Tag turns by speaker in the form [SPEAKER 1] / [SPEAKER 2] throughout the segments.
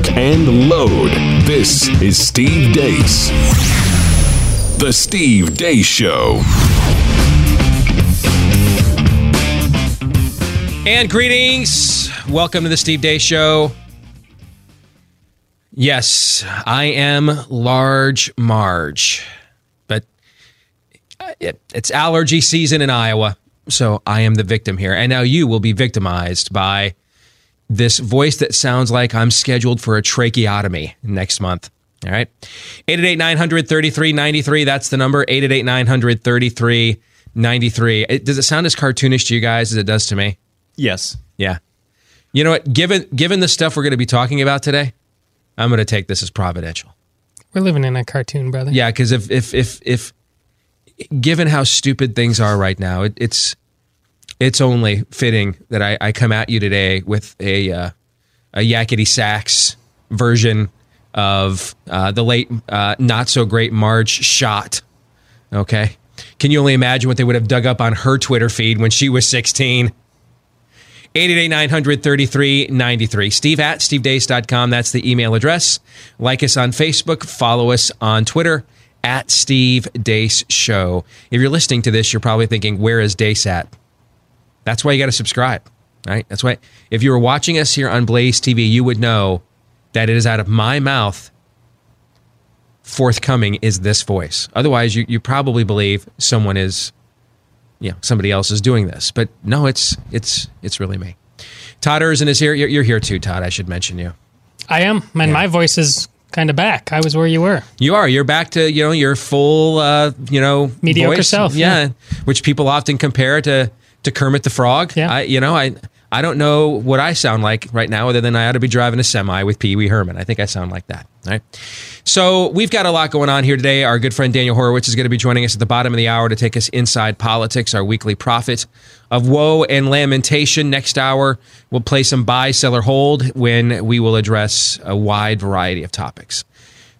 [SPEAKER 1] lock, and load. This is Steve Deace. The Steve Deace Show.
[SPEAKER 2] And greetings. Welcome to the Steve Deace Show. Yes, I am Large Marge, but uh, it's allergy season in Iowa, so I am the victim here. And now you will be victimized by this voice that sounds like I'm scheduled for a tracheotomy next month. All right. 888 900 3393. That's the number. 888 900 3393. Does it sound as cartoonish to you guys as it does to me?
[SPEAKER 3] Yes.
[SPEAKER 2] Yeah. You know what? Given given the stuff we're going to be talking about today, I'm going to take this as providential.
[SPEAKER 4] We're living in a cartoon, brother.
[SPEAKER 2] Yeah, because if if if if given how stupid things are right now, it, it's it's only fitting that I, I come at you today with a uh, a yakety sax version of uh, the late uh, not so great Marge Schott. Okay, can you only imagine what they would have dug up on her Twitter feed when she was 16? 888-900-3393. Steve at stevedeace.com. That's the email address. Like us on Facebook. Follow us on Twitter at Steve Deace Show. If you're listening to this, you're probably thinking, where is Deace at? That's why you got to subscribe, right? That's why if you were watching us here on Blaze TV, you would know that it is out of my mouth forthcoming is this voice. Otherwise, you, you probably believe someone is you know somebody else is doing this. But no it's it's it's really me. Todd Erzen is here. You're, you're, here too todd i should mention you.
[SPEAKER 4] I am and yeah. my voice is kind of back. I was where you were.
[SPEAKER 2] You are. You're back to you know your full uh you know
[SPEAKER 4] mediocre
[SPEAKER 2] voice.
[SPEAKER 4] self
[SPEAKER 2] yeah, yeah, which people often compare to to kermit the frog
[SPEAKER 4] yeah
[SPEAKER 2] I, you know i I don't know what I sound like right now, other than I ought to be driving a semi with Pee Wee Herman. I think I sound like that. Right. So we've got a lot going on here today. Our good friend Daniel Horowitz is going to be joining us at the bottom of the hour to take us inside politics, our weekly prophet of woe and lamentation. Next hour, we'll play some buy, sell, or hold when we will address a wide variety of topics.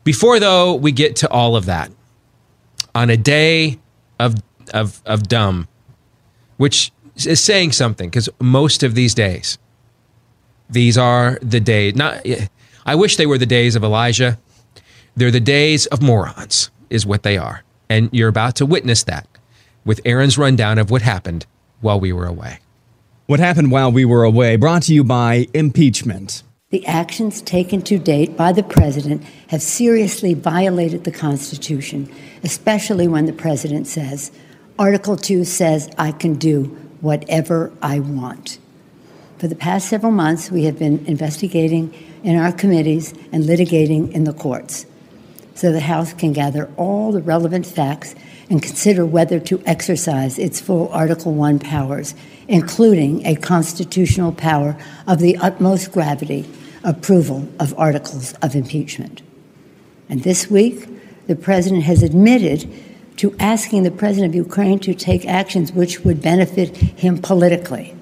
[SPEAKER 2] Before, though, we get to all of that, on a day of, of, of dumb, which is saying something because most of these days, these are the days. Not, I wish they were the days of Elijah. They're the days of morons, is what they are, and you're about to witness that with Aaron's rundown of what happened while we were away.
[SPEAKER 3] What happened while we were away? Brought to you by impeachment.
[SPEAKER 5] The actions taken to date by the president have seriously violated the Constitution, especially when the president says, Article 2 says I can do whatever I want. For the past several months, we have been investigating in our committees and litigating in the courts so the House can gather all the relevant facts and consider whether to exercise its full Article 1 powers, including a constitutional power of the utmost gravity approval of articles of impeachment. And this week, the President has admitted to asking the president of Ukraine to take actions which would benefit him politically.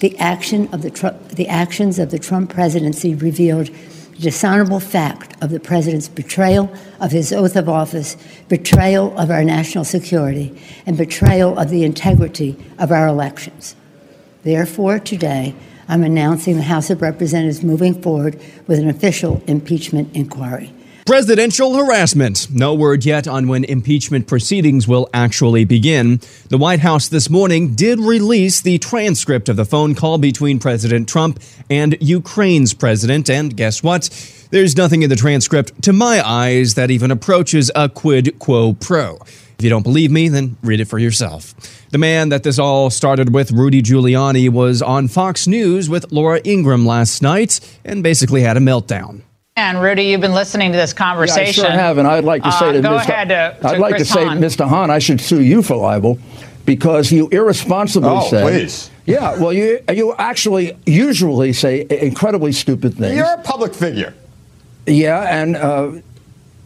[SPEAKER 5] The, action of the, the actions of the Trump presidency revealed the dishonorable fact of the president's betrayal of his oath of office, betrayal of our national security, and betrayal of the integrity of our elections. Therefore, today, I'm announcing the House of Representatives moving forward with an official impeachment inquiry.
[SPEAKER 3] Presidential harassment. No word yet on when impeachment proceedings will actually begin. The White House this morning did release the transcript of the phone call between President Trump and Ukraine's president, and guess what? There's nothing in the transcript, to my eyes, that even approaches a quid quo pro. If you don't believe me, then read it for yourself. The man that this all started with, Rudy Giuliani, was on Fox News with Laura Ingraham last night and basically had a meltdown.
[SPEAKER 6] And Rudy, you've been listening to this conversation.
[SPEAKER 7] Yeah, I sure have, and I'd like to say uh,
[SPEAKER 6] to
[SPEAKER 7] go
[SPEAKER 6] Mr. ahead to, to
[SPEAKER 7] I'd like
[SPEAKER 6] Chris
[SPEAKER 7] to say,
[SPEAKER 6] Hahn.
[SPEAKER 7] Mr. Hahn, I should sue you for libel because you irresponsibly
[SPEAKER 8] oh,
[SPEAKER 7] said.
[SPEAKER 8] please.
[SPEAKER 7] Yeah, well, you you actually usually say incredibly stupid things.
[SPEAKER 8] You're a public figure.
[SPEAKER 7] Yeah, and uh,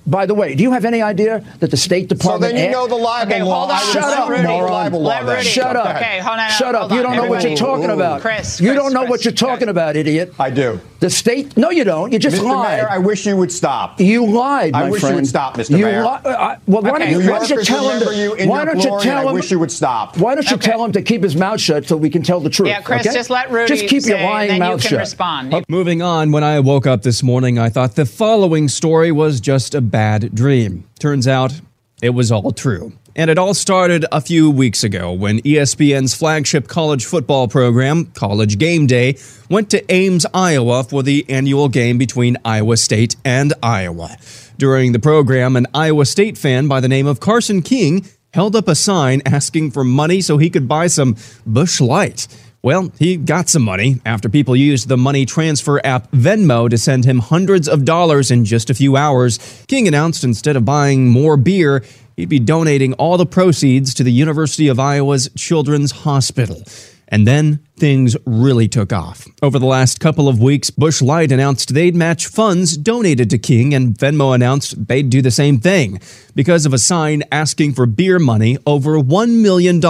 [SPEAKER 7] By the way, do you have any idea that the State Department?
[SPEAKER 8] So
[SPEAKER 7] Department?
[SPEAKER 8] then you know the libel
[SPEAKER 6] Okay,
[SPEAKER 8] law.
[SPEAKER 6] hold on.
[SPEAKER 7] Shut up,
[SPEAKER 8] you know the
[SPEAKER 7] moron.
[SPEAKER 8] libel law
[SPEAKER 6] Let
[SPEAKER 8] then.
[SPEAKER 6] Rudy-
[SPEAKER 7] Shut up.
[SPEAKER 6] Okay, hold on.
[SPEAKER 7] Shut up.
[SPEAKER 6] hold
[SPEAKER 7] You don't know what you're
[SPEAKER 6] Everybody-
[SPEAKER 7] talking about.
[SPEAKER 6] Chris,
[SPEAKER 7] you
[SPEAKER 6] Chris,
[SPEAKER 7] don't know
[SPEAKER 6] Chris,
[SPEAKER 7] what you're talking
[SPEAKER 6] Chris.
[SPEAKER 7] about, idiot.
[SPEAKER 8] I do.
[SPEAKER 7] The state? No, you don't. You just
[SPEAKER 8] Mr.
[SPEAKER 7] lied.
[SPEAKER 8] Mayor, I wish you would stop.
[SPEAKER 7] You lied,
[SPEAKER 8] I
[SPEAKER 7] my
[SPEAKER 8] wish you would stop, Mr.
[SPEAKER 7] You
[SPEAKER 8] Mayor.
[SPEAKER 7] li- uh, well, why
[SPEAKER 6] Okay.
[SPEAKER 7] don't you, why don't you tell him? To,
[SPEAKER 8] you in
[SPEAKER 7] why
[SPEAKER 8] your
[SPEAKER 7] don't
[SPEAKER 8] glory,
[SPEAKER 7] you
[SPEAKER 8] and
[SPEAKER 7] tell
[SPEAKER 8] I wish you would stop.
[SPEAKER 7] Why don't you
[SPEAKER 6] Okay.
[SPEAKER 7] tell him to keep his mouth shut so we can tell the truth?
[SPEAKER 6] Yeah, Chris,
[SPEAKER 7] okay?
[SPEAKER 6] just let Rudy
[SPEAKER 7] Just keep your lying
[SPEAKER 6] then you can
[SPEAKER 7] shut.
[SPEAKER 6] respond.
[SPEAKER 3] Moving on, when I woke up this morning, I thought the following story was just a bad dream. Turns out it was all true. And it all started a few weeks ago when ESPN's flagship college football program, College Game Day, went to Ames, Iowa for the annual game between Iowa State and Iowa. During the program, an Iowa State fan by the name of Carson King held up a sign asking for money so he could buy some Busch Light. Well, he got some money after people used the money transfer app Venmo to send him hundreds of dollars in just a few hours. King announced instead of buying more beer, he'd be donating all the proceeds to the University of Iowa's Children's Hospital. And then things really took off. Over the last couple of weeks, Busch Light announced they'd match funds donated to King, and Venmo announced they'd do the same thing. Because of a sign asking for beer money, over $1 million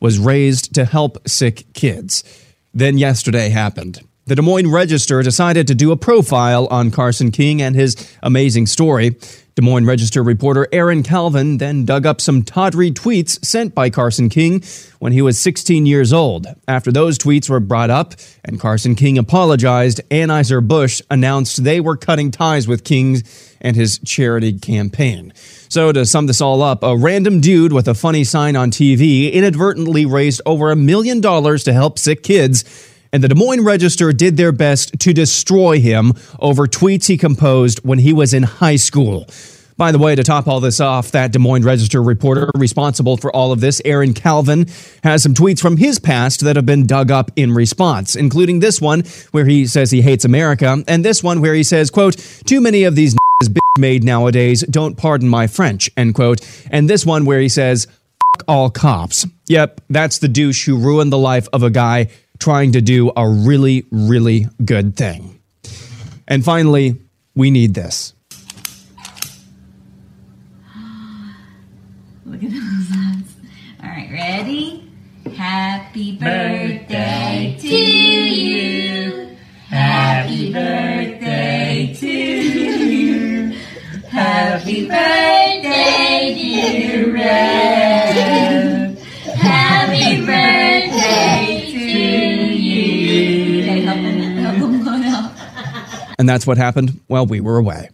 [SPEAKER 3] was raised to help sick kids. Then yesterday happened. The Des Moines Register decided to do a profile on Carson King and his amazing story. Des Moines Register reporter Aaron Calvin then dug up some tawdry tweets sent by Carson King when he was 16 years old. After those tweets were brought up and Carson King apologized, Anheuser-Busch announced they were cutting ties with King and his charity campaign. So, to sum this all up, a random dude with a funny sign on TV inadvertently raised over a million dollars to help sick kids and the Des Moines Register did their best to destroy him over tweets he composed when he was in high school. By the way, to top all this off, that Des Moines Register reporter responsible for all of this, Aaron Calvin, has some tweets from his past that have been dug up in response, including this one where he says he hates America, and this one where he says, quote, too many of these is made nowadays, don't pardon my French, end quote, and this one where he says, all cops. Yep, that's the douche who ruined the life of a guy trying to do a really, really good thing. And finally, we need this.
[SPEAKER 9] Look at those eyes. All right, ready? Happy birthday to you. Happy birthday to you. Happy birthday, dear Rev. Happy birthday
[SPEAKER 3] And that's what happened while we were away.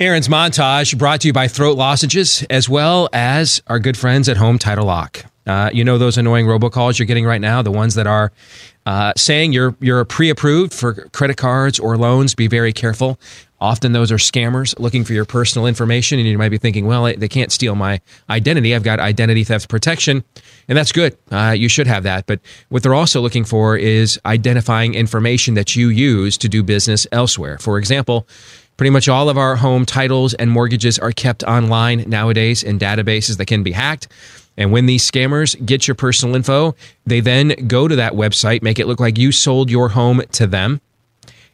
[SPEAKER 2] Aaron's montage brought to you by Throat Lozenges, as well as our good friends at Home Title Lock. Uh, you know those annoying robocalls you're getting right now, the ones that are uh, saying you're you're pre-approved for credit cards or loans. Be very careful. Often those are scammers looking for your personal information, and you might be thinking, well, they can't steal my identity. I've got identity theft protection, and that's good. Uh, you should have that. But what they're also looking for is identifying information that you use to do business elsewhere. For example, Pretty much all of our home titles and mortgages are kept online nowadays in databases that can be hacked. And when these scammers get your personal info, they then go to that website, make it look like you sold your home to them.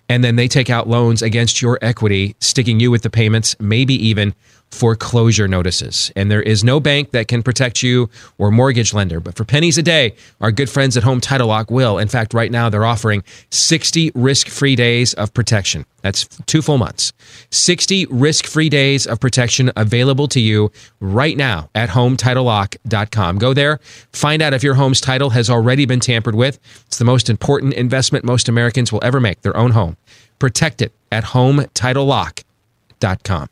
[SPEAKER 2] And then they take out loans against your equity, sticking you with the payments, maybe even foreclosure notices. And there is no bank that can protect you or mortgage lender. But for pennies a day, our good friends at Home Title Lock will. In fact, right now they're offering 60 risk free days of protection. That's two full months. 60 risk free days of protection available to you right now at HometitleLock.com. Go there, find out if your home's title has already been tampered with. It's the most important investment most Americans will ever make their own home. Protect it at HometitleLock.com. Uh,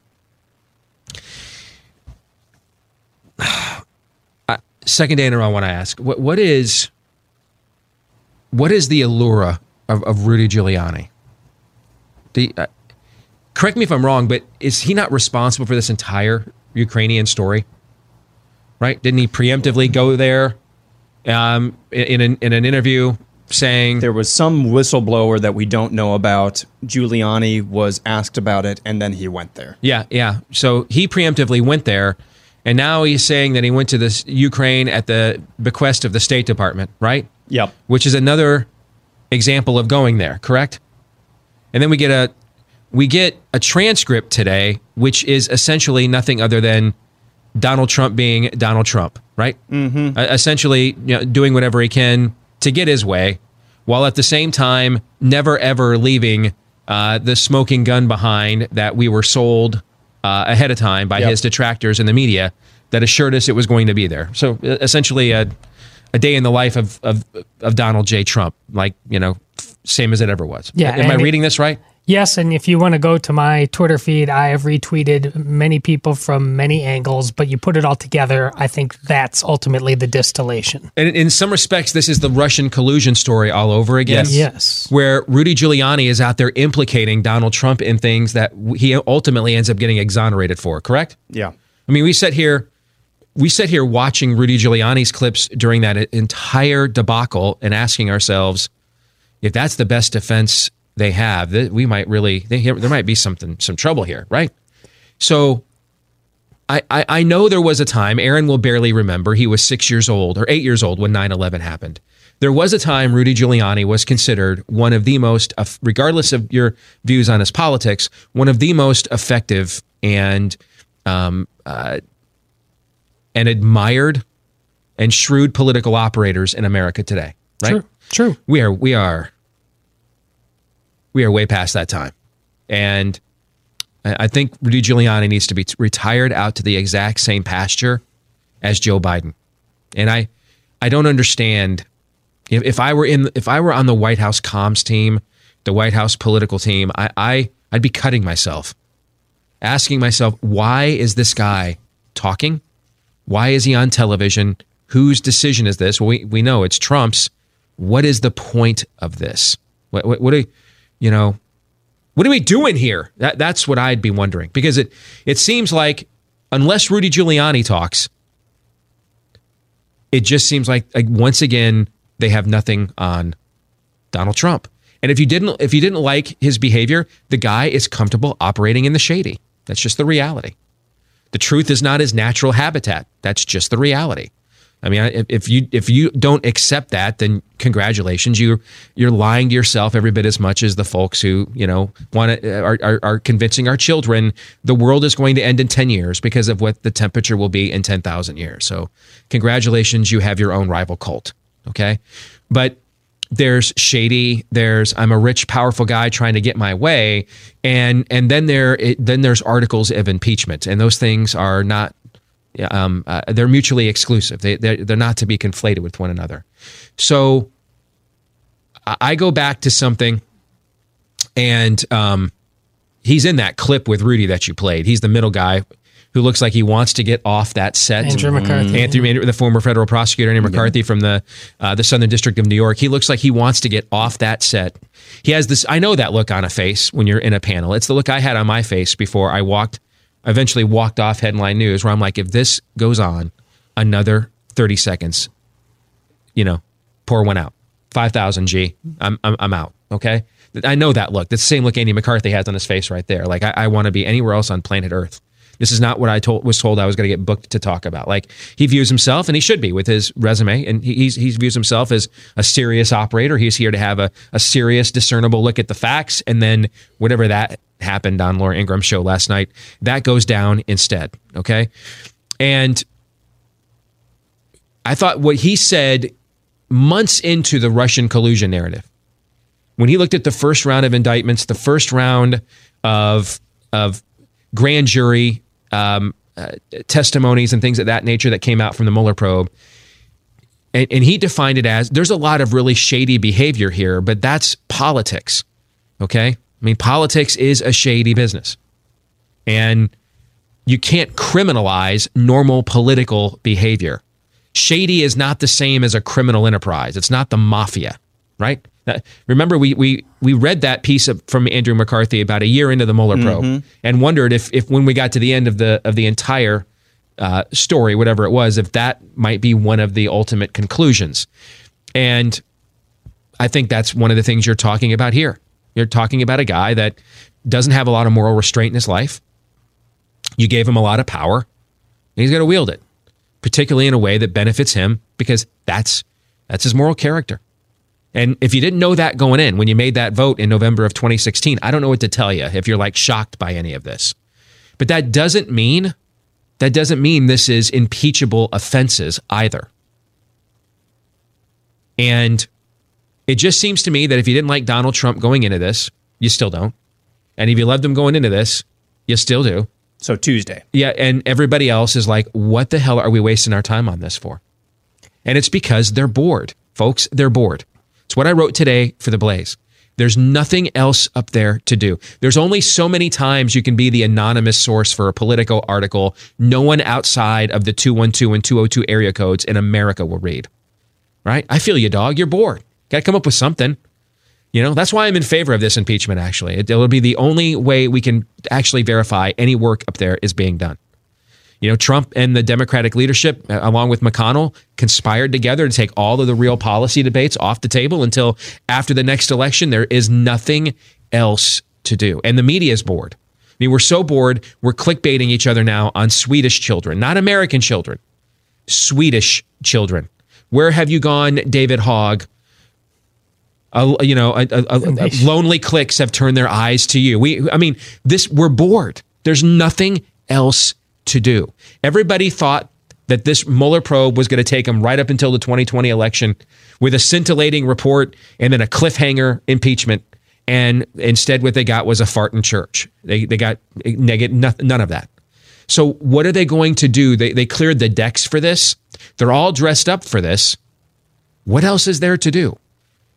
[SPEAKER 2] second day in a row, I want to ask what what is what is the allure of, of Rudy Giuliani? You- uh, correct me if I'm wrong, but is he not responsible for this entire Ukrainian story? Right? Didn't he preemptively go there um, in, an, in an interview saying
[SPEAKER 3] There was some whistleblower that we don't know about. Giuliani was asked about it, and then he went there.
[SPEAKER 2] Yeah, yeah. So he preemptively went there, and now he's saying that he went to this Ukraine at the bequest of the State Department, right?
[SPEAKER 3] Yep.
[SPEAKER 2] Which is another example of going there, correct? And then we get a we get a transcript today, which is essentially nothing other than Donald Trump being Donald Trump, right? Mm-hmm. Uh, essentially, you know, doing whatever he can to get his way, while at the same time never ever leaving uh, the smoking gun behind that we were sold uh, ahead of time by
[SPEAKER 3] Yep.
[SPEAKER 2] his detractors in the media that assured us it was going to be there. So essentially, a, a day in the life of, of of Donald J. Trump, like you know, same as it ever was.
[SPEAKER 4] Yeah,
[SPEAKER 2] am I
[SPEAKER 4] and it-
[SPEAKER 2] reading this right?
[SPEAKER 4] Yes, and if you want to go to my Twitter feed, I have retweeted many people from many angles, but you put it all together, I think that's ultimately the distillation.
[SPEAKER 2] And in some respects, this is the Russian collusion story all over again.
[SPEAKER 4] Yes. Yes.
[SPEAKER 2] Where Rudy Giuliani is out there implicating Donald Trump in things that he ultimately ends up getting exonerated for, correct?
[SPEAKER 3] Yeah.
[SPEAKER 2] I mean, we sit here, we sit here watching Rudy Giuliani's clips during that entire debacle and asking ourselves, if that's the best defense they have, that we might really, they, there might be something, some trouble here, right? So I, I, I know there was a time, Aaron will barely remember, he was six years old or eight years old when 9 11 happened. There was a time Rudy Giuliani was considered one of the most, regardless of your views on his politics, one of the most effective and um, uh, and admired and shrewd political operators in America today. Right?
[SPEAKER 4] True. True.
[SPEAKER 2] We are we are we are way past that time, and I think Rudy Giuliani needs to be retired out to the exact same pasture as Joe Biden. And I I don't understand if, if I were in if I were on the White House comms team, the White House political team, I, I I'd be cutting myself, asking myself, why is this guy talking? Why is he on television? Whose decision is this? Well, we, we know it's Trump's. What is the point of this? What, what, what are, you know, what are we doing here? That, that's what I'd be wondering because it, it seems like unless Rudy Giuliani talks, it just seems like, like once again, they have nothing on Donald Trump. And if you didn't if you didn't like his behavior, the guy is comfortable operating in the shady. That's just the reality. The truth is not his natural habitat. That's just the reality. I mean, if, if you if you don't accept that, then congratulations, you you're lying to yourself every bit as much as the folks who you know want to uh, are, are are convincing our children the world is going to end in ten years because of what the temperature will be in ten thousand years. So, congratulations, you have your own rival cult. Okay, but there's shady there's i'm a rich powerful guy trying to get my way and and then there it, then there's articles of impeachment and those things are not um, uh, they're mutually exclusive they they're, they're not to be conflated with one another so I- i go back to something and um, he's in that clip with rudy that you played he's the middle guy who looks like he wants to get off that set.
[SPEAKER 4] Andrew McCarthy.
[SPEAKER 2] Anthony, the former federal prosecutor, Andrew McCarthy from the uh, the Southern District of New York. He looks like he wants to get off that set. He has this. I know that look on a face when you're in a panel. It's the look I had on my face before I walked. Eventually walked off headline news, where I'm like, if this goes on another 30 seconds, you know, pour one out. 5,000 G. I'm, I'm, I'm out. Okay. I know that look. That's the same look Andy McCarthy has on his face right there. Like, I, I want to be anywhere else on planet Earth. This is not what I told, was told I was going to get booked to talk about. Like, he views himself, and he should be with his resume, and he, he's, he views himself as a serious operator. He's here to have a, a serious, discernible look at the facts, and then whatever that happened on Laura Ingraham's show last night, that goes down instead. Okay. And I thought what he said months into the Russian collusion narrative, when he looked at the first round of indictments, the first round of of grand jury um, uh, testimonies and things of that nature that came out from the Mueller probe, and, and he defined it as there's a lot of really shady behavior here, but that's politics. Okay, I mean politics is a shady business, and you can't criminalize normal political behavior. Shady is not the same as a criminal enterprise. It's not the mafia, right? Remember, we we we read that piece of, from Andrew McCarthy about a year into the Mueller probe, and wondered if if when we got to the end of the of the entire uh, story, whatever it was, if that might be one of the ultimate conclusions. And I think that's one of the things you're talking about here. You're talking about a guy that doesn't have a lot of moral restraint in his life. You gave him a lot of power, and he's going to wield it, particularly in a way that benefits him because that's that's his moral character. And if you didn't know that going in when you made that vote in November of 2016, I don't know what to tell you if you're like shocked by any of this. But that doesn't mean that doesn't mean this is impeachable offenses either. And it just seems to me that if you didn't like Donald Trump going into this, you still don't. And if you loved him going into this, you still do.
[SPEAKER 3] So Tuesday.
[SPEAKER 2] Yeah, and everybody else is like, what the hell are we wasting our time on this for? And it's because they're bored. Folks, they're bored. It's what I wrote today for the Blaze. There's nothing else up there to do. There's only so many times you can be the anonymous source for a Politico article no one outside of the 212 and 202 area codes in America will read. Right? I feel you, dog. You're bored. Got to come up with something. You know, that's why I'm in favor of this impeachment, actually. It, it'll be the only way we can actually verify any work up there is being done. You know, Trump and the Democratic leadership, uh, along with McConnell, conspired together to take all of the real policy debates off the table until after the next election. There is nothing else to do. And the media is bored. I mean, we're so bored, we're clickbaiting each other now on Swedish children, not American children, Swedish children. Where have you gone, David Hogg? A, you know, lonely clicks have turned their eyes to you. We, I mean, this we're bored. There's nothing else to do. Everybody thought that this Mueller probe was going to take them right up until the 2020 election with a scintillating report and then a cliffhanger impeachment. And instead, what they got was a fart in church. They, they got negative, none of that. So, what are they going to do? They, they cleared the decks for this. They're all dressed up for this. What else is there to do?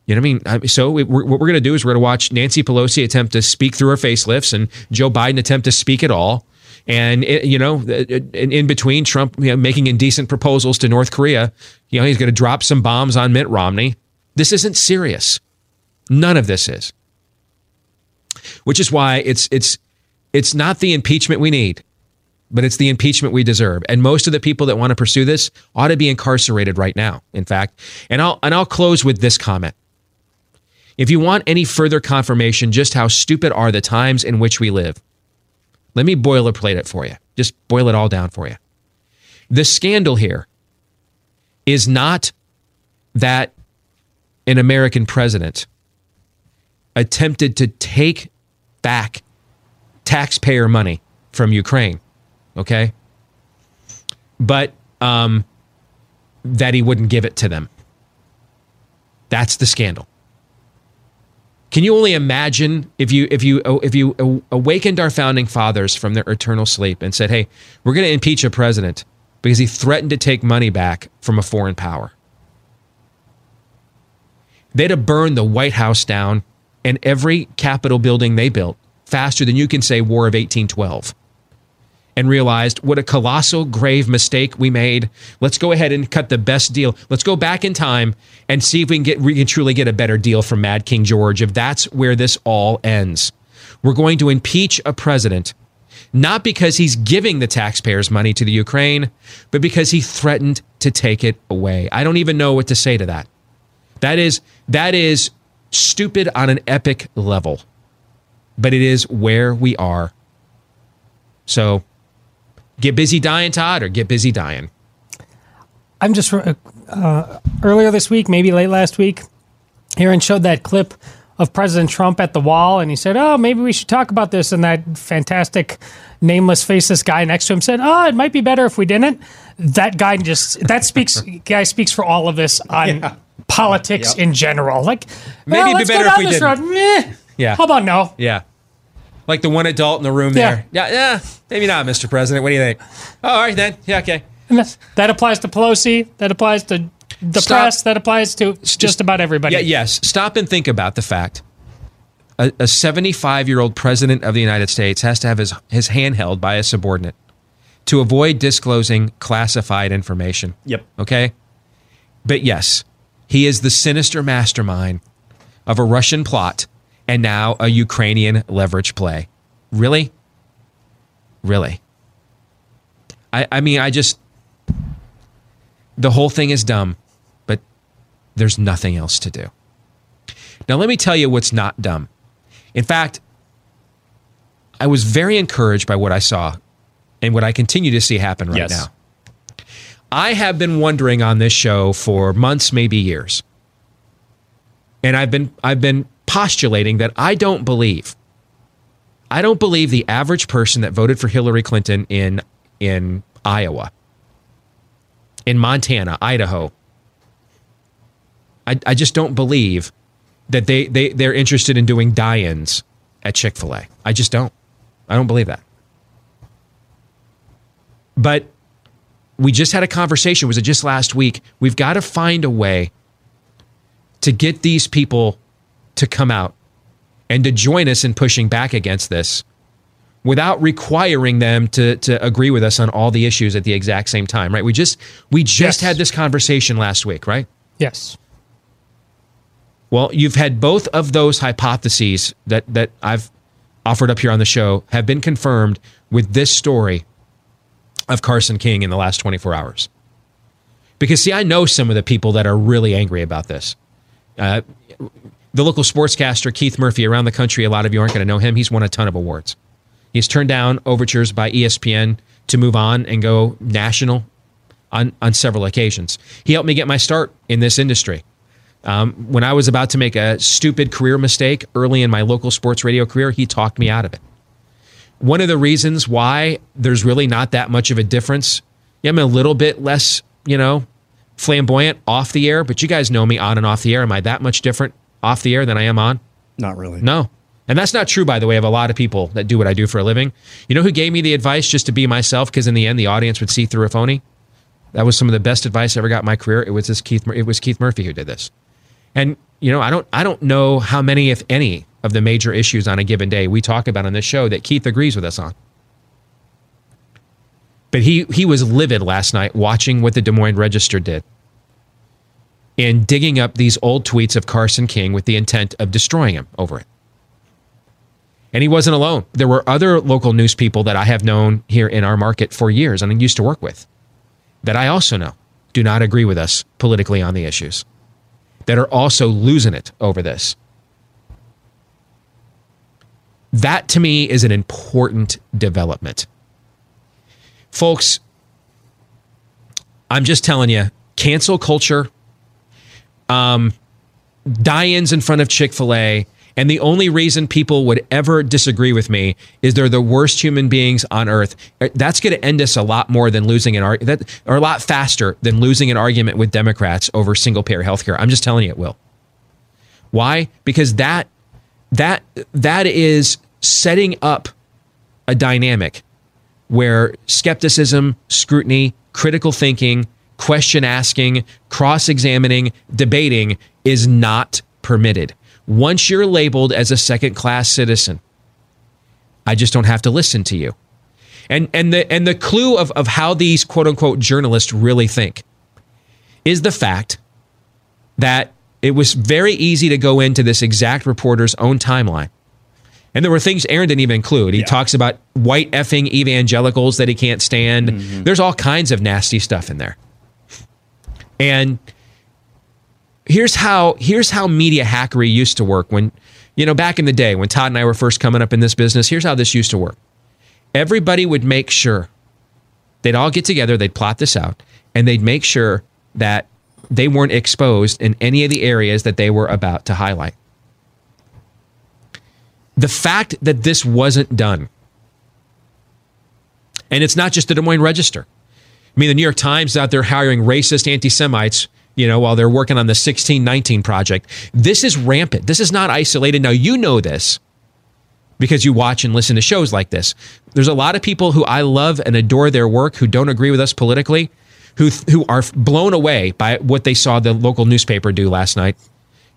[SPEAKER 2] You know what I mean? So we, we're, what we're going to do is we're going to watch Nancy Pelosi attempt to speak through her facelifts and Joe Biden attempt to speak at all. And it, you know, uh, uh, in, in between Trump you know, making indecent proposals to North Korea, you know, he's going to drop some bombs on Mitt Romney. This isn't serious. None of this is. Which is why it's it's it's not the impeachment we need, but it's the impeachment we deserve. And most of the people that want to pursue this ought to be incarcerated right now. In fact, and I'll and I'll close with this comment. If you want any further confirmation just how stupid are the times in which we live, let me boilerplate it for you. Just boil it all down for you. The scandal here is not that an American president attempted to take back taxpayer money from Ukraine, okay? But um, that he wouldn't give it to them. That's the scandal. Can you only imagine if you if you if you awakened our founding fathers from their eternal sleep and said, "Hey, we're going to impeach a president because he threatened to take money back from a foreign power." They'd have burned the White House down and every Capitol building they built faster than you can say War of 1812 and realized what a colossal, grave mistake we made. Let's go ahead and cut the best deal. Let's go back in time and see if we can get we can truly get a better deal from Mad King George. If that's where this all ends, we're going to impeach a president. Not because he's giving the taxpayers money to the Ukraine, but because he threatened to take it away. I don't even know what to say to that. That is that is stupid on an epic level. But it is where we are. So Get busy dying, Todd, or get busy dying.
[SPEAKER 4] I'm just uh, uh, earlier this week, maybe late last week, Aaron showed that clip of President Trump at the wall, and he said, "Oh, maybe we should talk about this." And that fantastic, nameless, faceless guy next to him said, "Oh, it might be better if we didn't." That guy just that speaks guy speaks for all of us on yeah. politics yep. in general. Like,
[SPEAKER 2] maybe
[SPEAKER 4] well,
[SPEAKER 2] it'd be better if we didn't.
[SPEAKER 4] Meh. Yeah. How about no?
[SPEAKER 2] Yeah like the one adult in the room there. Yeah, yeah, maybe not, Mr. President. What do you think? Oh, all right then. Yeah, okay.
[SPEAKER 4] And that applies to Pelosi. That applies to the Stop. press. That applies to just, just about everybody.
[SPEAKER 2] Yeah, yes. Stop and think about the fact a 75 year old president of the United States has to have his, his hand held by a subordinate to avoid disclosing classified information.
[SPEAKER 3] Yep.
[SPEAKER 2] Okay. But yes, he is the sinister mastermind of a Russian plot and now a Ukrainian leverage play. Really? Really? I, I mean, I just. The whole thing is dumb, but there's nothing else to do. Now, let me tell you what's not dumb. In fact, I was very encouraged by what I saw and what I continue to see happen right yes. now. I have been wondering on this show for months, maybe years And I've been I've been postulating that I don't believe I don't believe the average person that voted for Hillary Clinton in in Iowa, in Montana, Idaho. I, I just don't believe that they, they they're interested in doing die-ins at Chick-fil-A. I just don't. I don't believe that. But we just had a conversation, was it just last week? We've got to find a way to get these people to come out and to join us in pushing back against this without requiring them to to agree with us on all the issues at the exact same time, right? We just we just
[SPEAKER 4] Yes.
[SPEAKER 2] had this conversation last week, right?
[SPEAKER 4] Yes.
[SPEAKER 2] Well, you've had both of those hypotheses that that I've offered up here on the show have been confirmed with this story of Carson King in the last 24 hours. Because see, I know some of the people that are really angry about this. Uh, the local sportscaster Keith Murphy around the country, a lot of you aren't going to know him. He's won a ton of awards. He's turned down overtures by ESPN to move on and go national on, on several occasions. He helped me get my start in this industry. Um, when I was about to make a stupid career mistake early in my local sports radio career, he talked me out of it. One of the reasons why there's really not that much of a difference, yeah, I'm a little bit less, you know, flamboyant off the air, but you guys know me on and off the air. Am I that much different off the air than I am on?
[SPEAKER 3] Not really.
[SPEAKER 2] No. And that's not true, by the way, of a lot of people that do what I do for a living. You know who gave me the advice just to be myself because in the end the audience would see through a phony? That was some of the best advice I ever got in my career. It was this Keith. It was Keith Murphy who did this. And you know, I don't. I don't know how many, if any, of the major issues on a given day we talk about on this show that Keith agrees with us on. But he he was livid last night watching what the Des Moines Register did and digging up these old tweets of Carson King with the intent of destroying him over it. And he wasn't alone. There were other local news people that I have known here in our market for years and I used to work with that I also know do not agree with us politically on the issues, that are also losing it over this. That to me is an important development. Folks, I'm just telling you, cancel culture, um, die ins in front of Chick fil A. And the only reason people would ever disagree with me is they're the worst human beings on earth. That's going to end us a lot more than losing an argument, or a lot faster than losing an argument with Democrats over single payer healthcare. I'm just telling you, it will. Why? Because that that that is setting up a dynamic where skepticism, scrutiny, critical thinking, question asking, cross examining, debating is not permitted. Once you're labeled as a second class citizen, I just don't have to listen to you. And and the and the clue of, of how these quote unquote journalists really think is the fact that it was very easy to go into this exact reporter's own timeline. And there were things Aaron didn't even include. He talks about white effing evangelicals that he can't stand. Mm-hmm. There's all kinds of nasty stuff in there. And here's how here's how media hackery used to work when you know back in the day when Todd and I were first coming up in this business. Here's how this used to work. Everybody would make sure they'd all get together, they'd plot this out, and they'd make sure that they weren't exposed in any of the areas that they were about to highlight. The fact that this wasn't done, and it's not just the Des Moines Register. I mean, the New York Times out there hiring racist anti Semites, you know, while they're working on the 1619 project. This is rampant. This is not isolated. Now, you know this because you watch and listen to shows like this. There's a lot of people who I love and adore their work who don't agree with us politically, who, who are blown away by what they saw the local newspaper do last night,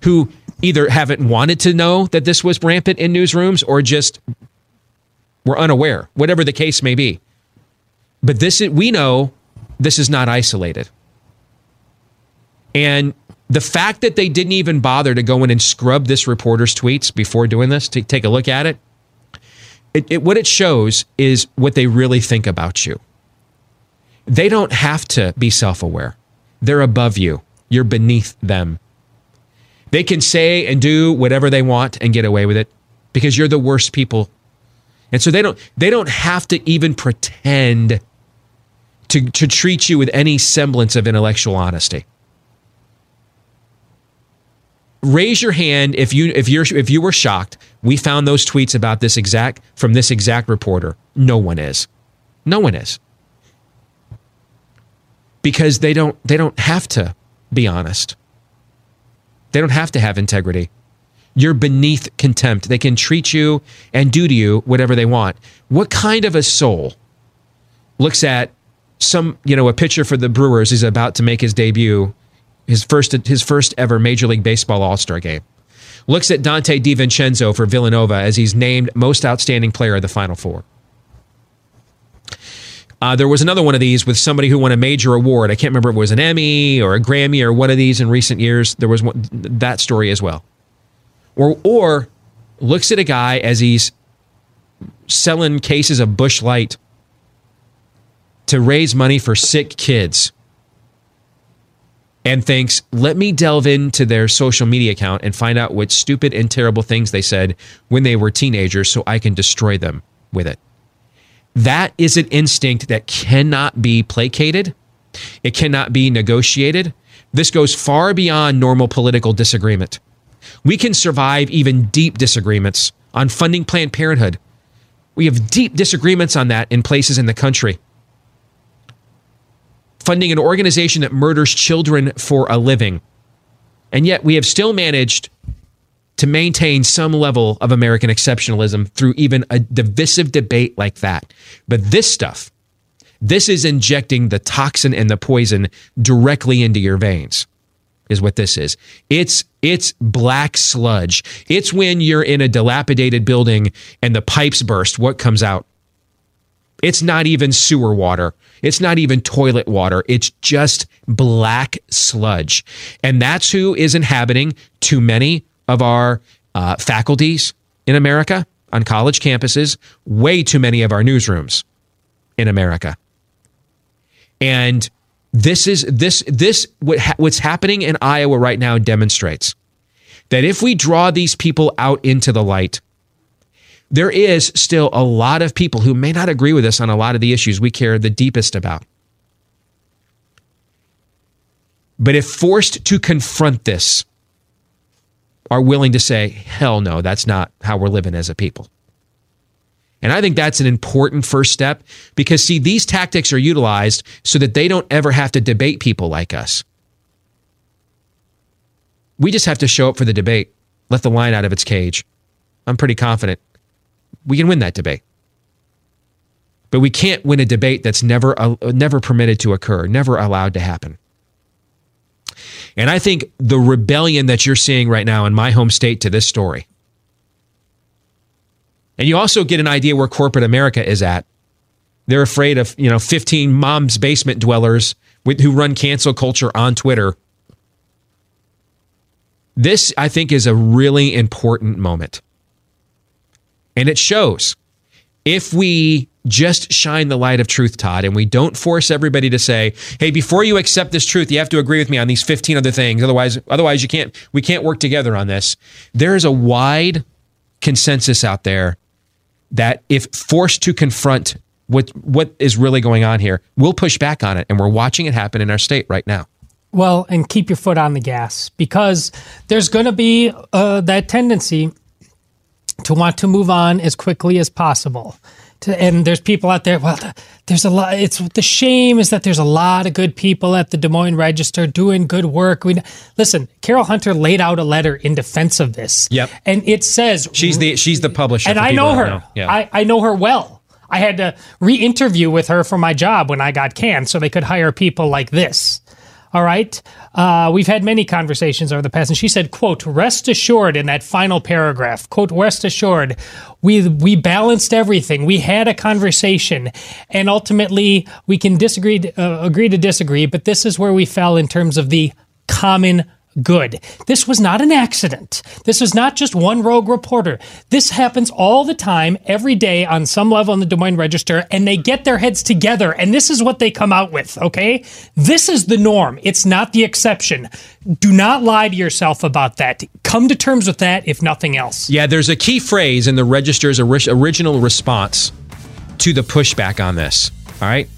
[SPEAKER 2] who either haven't wanted to know that this was rampant in newsrooms or just were unaware, whatever the case may be. But this is, we know this is not isolated. And the fact that they didn't even bother to go in and scrub this reporter's tweets before doing this, to take a look at it, it, it what it shows is what they really think about you. They don't have to be self aware, they're above you, you're beneath them. They can say and do whatever they want and get away with it because you're the worst people. And so they don't they don't have to even pretend to, to treat you with any semblance of intellectual honesty. raise your hand if you if you're if you were shocked. We found those tweets about this exact from this exact reporter. No one is. No one is. Because they don't they don't have to be honest. They don't have to have integrity. You're beneath contempt. They can treat you and do to you whatever they want. What kind of a soul looks at some, you know, a pitcher for the Brewers is about to make his debut, his first his first ever Major League Baseball All-Star game. Looks at Donte DiVincenzo for Villanova as he's named most outstanding player of the Final Four. Uh, there was another one of these with somebody who won a major award. I can't remember if it was an Emmy or a Grammy or one of these in recent years. There was one, that story as well. Or, or looks at a guy as he's selling cases of Busch Light to raise money for sick kids and thinks, let me delve into their social media account and find out what stupid and terrible things they said when they were teenagers so I can destroy them with it. That is an instinct that cannot be placated. It cannot be negotiated. This goes far beyond normal political disagreement. We can survive even deep disagreements on funding Planned Parenthood. We have deep disagreements on that in places in the country. Funding an organization that murders children for a living. And yet we have still managed to maintain some level of American exceptionalism through even a divisive debate like that. But this stuff, this is injecting the toxin and the poison directly into your veins. Is what this is. It's it's black sludge. It's when you're in a dilapidated building and the pipes burst, what comes out? It's not even sewer water. It's not even toilet water. It's just black sludge. And that's who is inhabiting too many of our uh, faculties in America on college campuses, way too many of our newsrooms in America. And this is this this what ha- what's happening in Iowa right now demonstrates that if we draw these people out into the light, there is still a lot of people who may not agree with us on a lot of the issues we care the deepest about. But if forced to confront this, are willing to say, hell no, that's not how we're living as a people. And I think that's an important first step because, see, these tactics are utilized so that they don't ever have to debate people like us. We just have to show up for the debate, let the lion out of its cage. I'm pretty confident we can win that debate. But we can't win a debate that's never, uh, never permitted to occur, never allowed to happen. And I think the rebellion that you're seeing right now in my home state to this story. And you also get an idea where corporate America is at. They're afraid of, you know, 15 mom's basement dwellers with, who run cancel culture on Twitter. This, I think, is a really important moment. And it shows if we just shine the light of truth, Todd, and we don't force everybody to say, "Hey, before you accept this truth, you have to agree with me on these 15 other things. Otherwise, otherwise you can't we can't work together on this." There is a wide consensus out there that if forced to confront what what is really going on here, we'll push back on it, and we're watching it happen in our state right now.
[SPEAKER 4] Well, and keep your foot on the gas because there's going to be uh, that tendency to want to move on as quickly as possible to, and there's people out there. Well, there's a lot. It's the shame is that there's a lot of good people at the Des Moines Register doing good work. We listen. Carol Hunter laid out a letter in defense of this.
[SPEAKER 2] Yep,
[SPEAKER 4] and it says
[SPEAKER 2] she's the she's the publisher,
[SPEAKER 4] and I know her. Know. Yeah. I, I know her well. I had to re-interview with her for my job when I got canned, so they could hire people like this. All right. Uh, we've had many conversations over the past, and she said, "quote Rest assured." In that final paragraph, "quote Rest assured, we we balanced everything. We had a conversation, and ultimately we can disagree, uh, agree to disagree. But this is where we fell in terms of the common good. This was not an accident. This is not just one rogue reporter. This happens all the time, every day on some level in the Des Moines Register, and they get their heads together, and this is what they come out with, okay? This is the norm. It's not the exception. Do not lie to yourself about that. Come to terms with that, if nothing else.
[SPEAKER 2] Yeah, there's a key phrase in the Register's original response to the pushback on this, all right?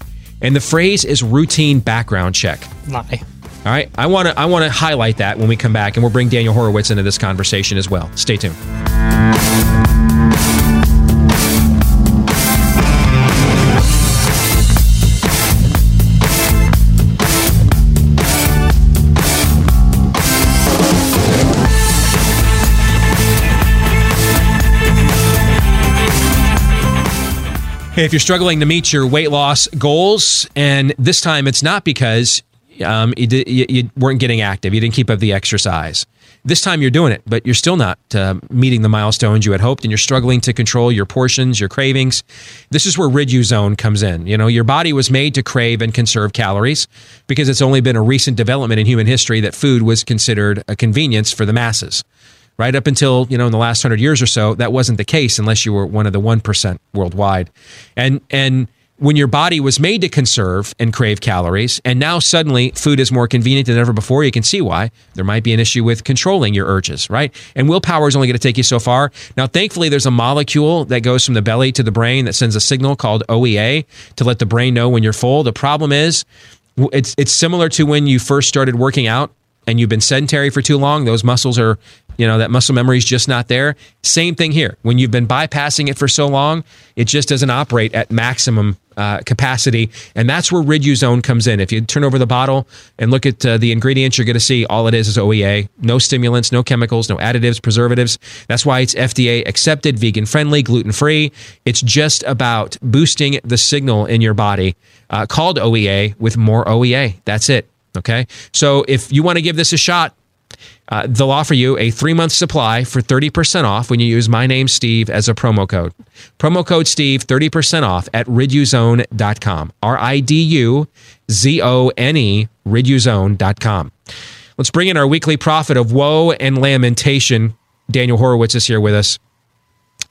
[SPEAKER 2] And the phrase is routine background check.
[SPEAKER 4] Lie.
[SPEAKER 2] All right, I want to I want to highlight that when we come back, and we'll bring Daniel Horowitz into this conversation as well. Stay tuned. Hey, if you're struggling to meet your weight loss goals, and this time it's not because um, you, di- you, you weren't getting active, you didn't keep up the exercise. This time you're doing it, but you're still not uh, meeting the milestones you had hoped, and you're struggling to control your portions, your cravings. This is where Riduzone comes in. You know, your body was made to crave and conserve calories because it's only been a recent development in human history that food was considered a convenience for the masses right up until you know in the last 100 years or so that wasn't the case unless you were one of the 1% worldwide and and when your body was made to conserve and crave calories and now suddenly food is more convenient than ever before you can see why. There might be an issue with controlling your urges right? And willpower is only going to take you so far. Now thankfully there's a molecule that goes from the belly to the brain that sends a signal called oea to let the brain know when you're full. The problem is it's it's similar to when you first started working out and you've been sedentary for too long, those muscles are, you know, that muscle memory is just not there. Same thing here. When you've been bypassing it for so long, it just doesn't operate at maximum uh, capacity. And that's where Riduzone comes in. If you turn over the bottle and look at uh, the ingredients, you're going to see all it is is OEA. No stimulants, no chemicals, no additives, preservatives. That's why it's FDA accepted, vegan friendly, gluten free. It's just about boosting the signal in your body uh, called OEA with more OEA. That's it. Okay. So if you want to give this a shot, uh, they'll offer you a three month supply for 30% off when you use my name, Steve, as a promo code. Promo code Steve, 30% off at riduzone.com. R I D U Z O N E, riduzone.com. Let's bring in our weekly prophet of woe and lamentation. Daniel Horowitz is here with us.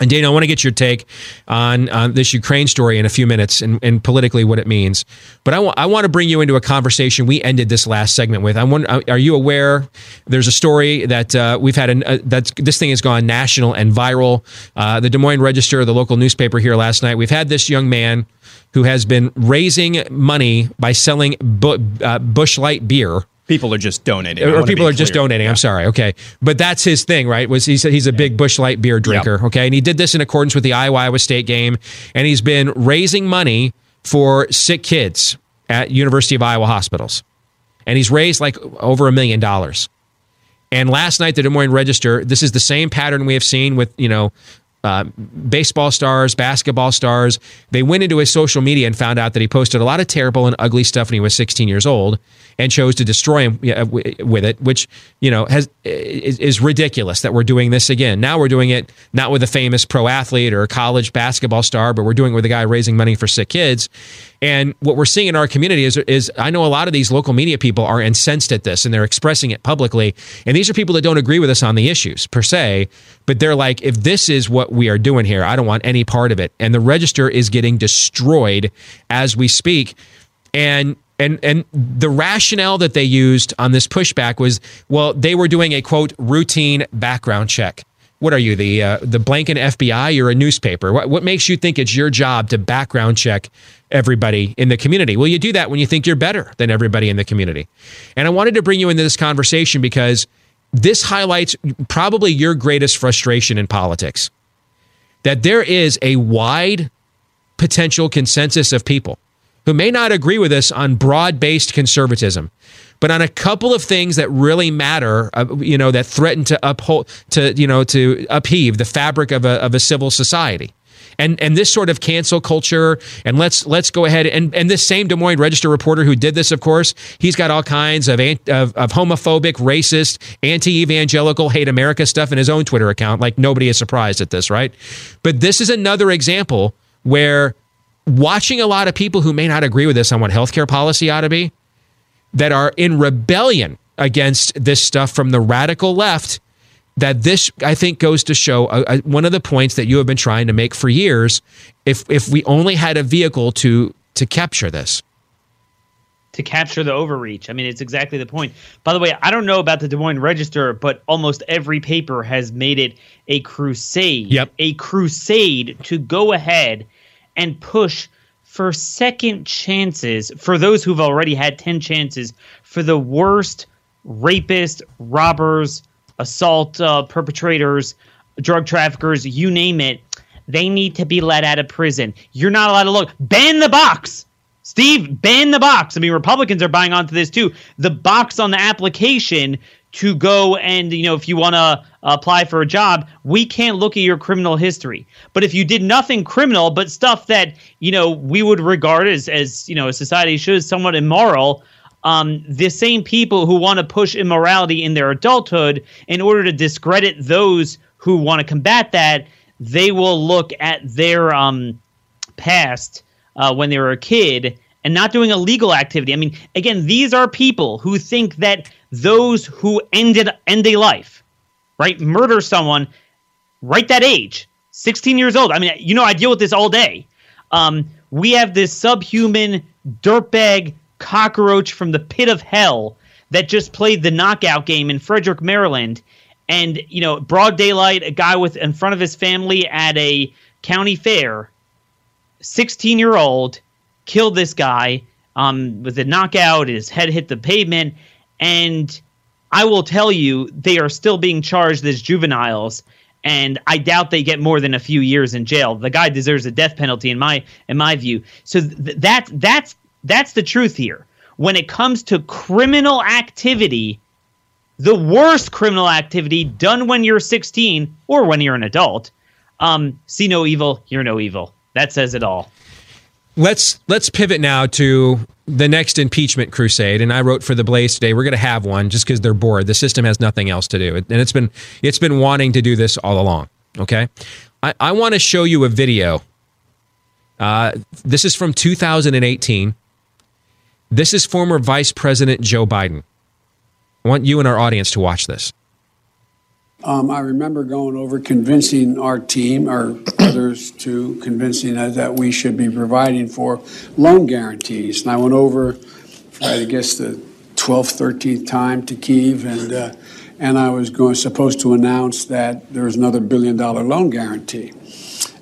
[SPEAKER 2] And Dana, I want to get your take on, on this Ukraine story in a few minutes and, and politically what it means. But I, wa- I want to bring you into a conversation we ended this last segment with. I wonder, are you aware? There's a story that uh, we've had an, uh, that's this thing has gone national and viral. Uh, the Des Moines Register, the local newspaper here last night. We've had this young man who has been raising money by selling bu- uh, Busch Light beer
[SPEAKER 3] People are just donating.
[SPEAKER 2] Or people are just
[SPEAKER 3] clear.
[SPEAKER 2] donating. I'm sorry. Okay, but that's his thing, right? Was he's he's a big Busch Light beer drinker. Okay, and he did this in accordance with the Iowa Iowa State game, and he's been raising money for sick kids at University of Iowa hospitals, and he's raised like over a million dollars. And last night, the Des Moines Register. This is the same pattern we have seen with you know uh, baseball stars, basketball stars. They went into his social media and found out that he posted a lot of terrible and ugly stuff when he was 16 years old, and chose to destroy him with it, which you know has is, is ridiculous that we're doing this again. Now we're doing it not with a famous pro athlete or a college basketball star, but we're doing it with a guy raising money for sick kids. And what we're seeing in our community is, is I know a lot of these local media people are incensed at this and they're expressing it publicly. And these are people that don't agree with us on the issues per se, but they're like, if this is what we are doing here, I don't want any part of it. And the register is getting destroyed as we speak. And and and the rationale that they used on this pushback was, well, they were doing a quote routine background check. What are you, the uh, the Blanken FBI? You're a newspaper. What what makes you think it's your job to background check everybody in the community? Well, you do that when you think you're better than everybody in the community. And I wanted to bring you into this conversation because this highlights probably your greatest frustration in politics. That there is a wide potential consensus of people who may not agree with us on broad-based conservatism, but on a couple of things that really matter, uh, you know, that threaten to uphold, to you know, to upheave the fabric of a of a civil society. And, and this sort of cancel culture, and let's let's go ahead and and this same Des Moines Register reporter who did this, of course, he's got all kinds of of, of homophobic, racist, anti-evangelical, hate America stuff in his own Twitter account. Like nobody is surprised at this, right? But this is another example where watching a lot of people who may not agree with this on what healthcare policy ought to be, that are in rebellion against this stuff from the radical left, that this I think goes to show uh, uh, one of the points that you have been trying to make for years. If if we only had a vehicle to to capture this,
[SPEAKER 8] to capture the overreach. I mean, it's exactly the point. By the way, I don't know about the Des Moines Register, but almost every paper has made it a crusade.
[SPEAKER 2] Yep.
[SPEAKER 8] A crusade to go ahead and push for second chances for those who've already had 10 chances for the worst rapists, robbers, assault uh, perpetrators, drug traffickers, you name it. They need to be let out of prison. You're not allowed to look. Ban the box. Steve, ban the box. I mean, Republicans are buying onto this too. The box on the application to go and, you know, if you want to apply for a job, we can't look at your criminal history. But if you did nothing criminal, but stuff that, you know, we would regard as, as you know, a society should somewhat immoral, um, the same people who want to push immorality in their adulthood in order to discredit those who want to combat that, they will look at their um, past uh, when they were a kid and not doing a legal activity. I mean, again, these are people who think that those who ended end a life, right, murder someone right that age, 16 years old. I mean, you know, I deal with this all day. Um, we have this subhuman dirtbag cockroach from the pit of hell that just played the knockout game in Frederick, Maryland. And, you know, broad daylight, a guy with in front of his family at a county fair, 16 year old, killed this guy um, with a knockout. His head hit the pavement. And I will tell you, they are still being charged as juveniles. And I doubt they get more than a few years in jail. The guy deserves a death penalty in my in my view. So th- that that's that's the truth here. When it comes to criminal activity, the worst criminal activity done when you're 16 or when you're an adult, um, see no evil, hear no evil. That says it all.
[SPEAKER 2] Let's let's pivot now to the next impeachment crusade. And I wrote for the Blaze today. We're going to have one just because they're bored. The system has nothing else to do, and it's been it's been wanting to do this all along. Okay, I, I want to show you a video. Uh, this is from 2018. This is former Vice President Joe Biden. I want you and our audience to watch this.
[SPEAKER 10] Um, I remember going over convincing our team, or others, to convincing us that we should be providing for loan guarantees. And I went over, I guess, the 12th, 13th time to Kiev, and uh, and I was going supposed to announce that there was another billion dollar loan guarantee.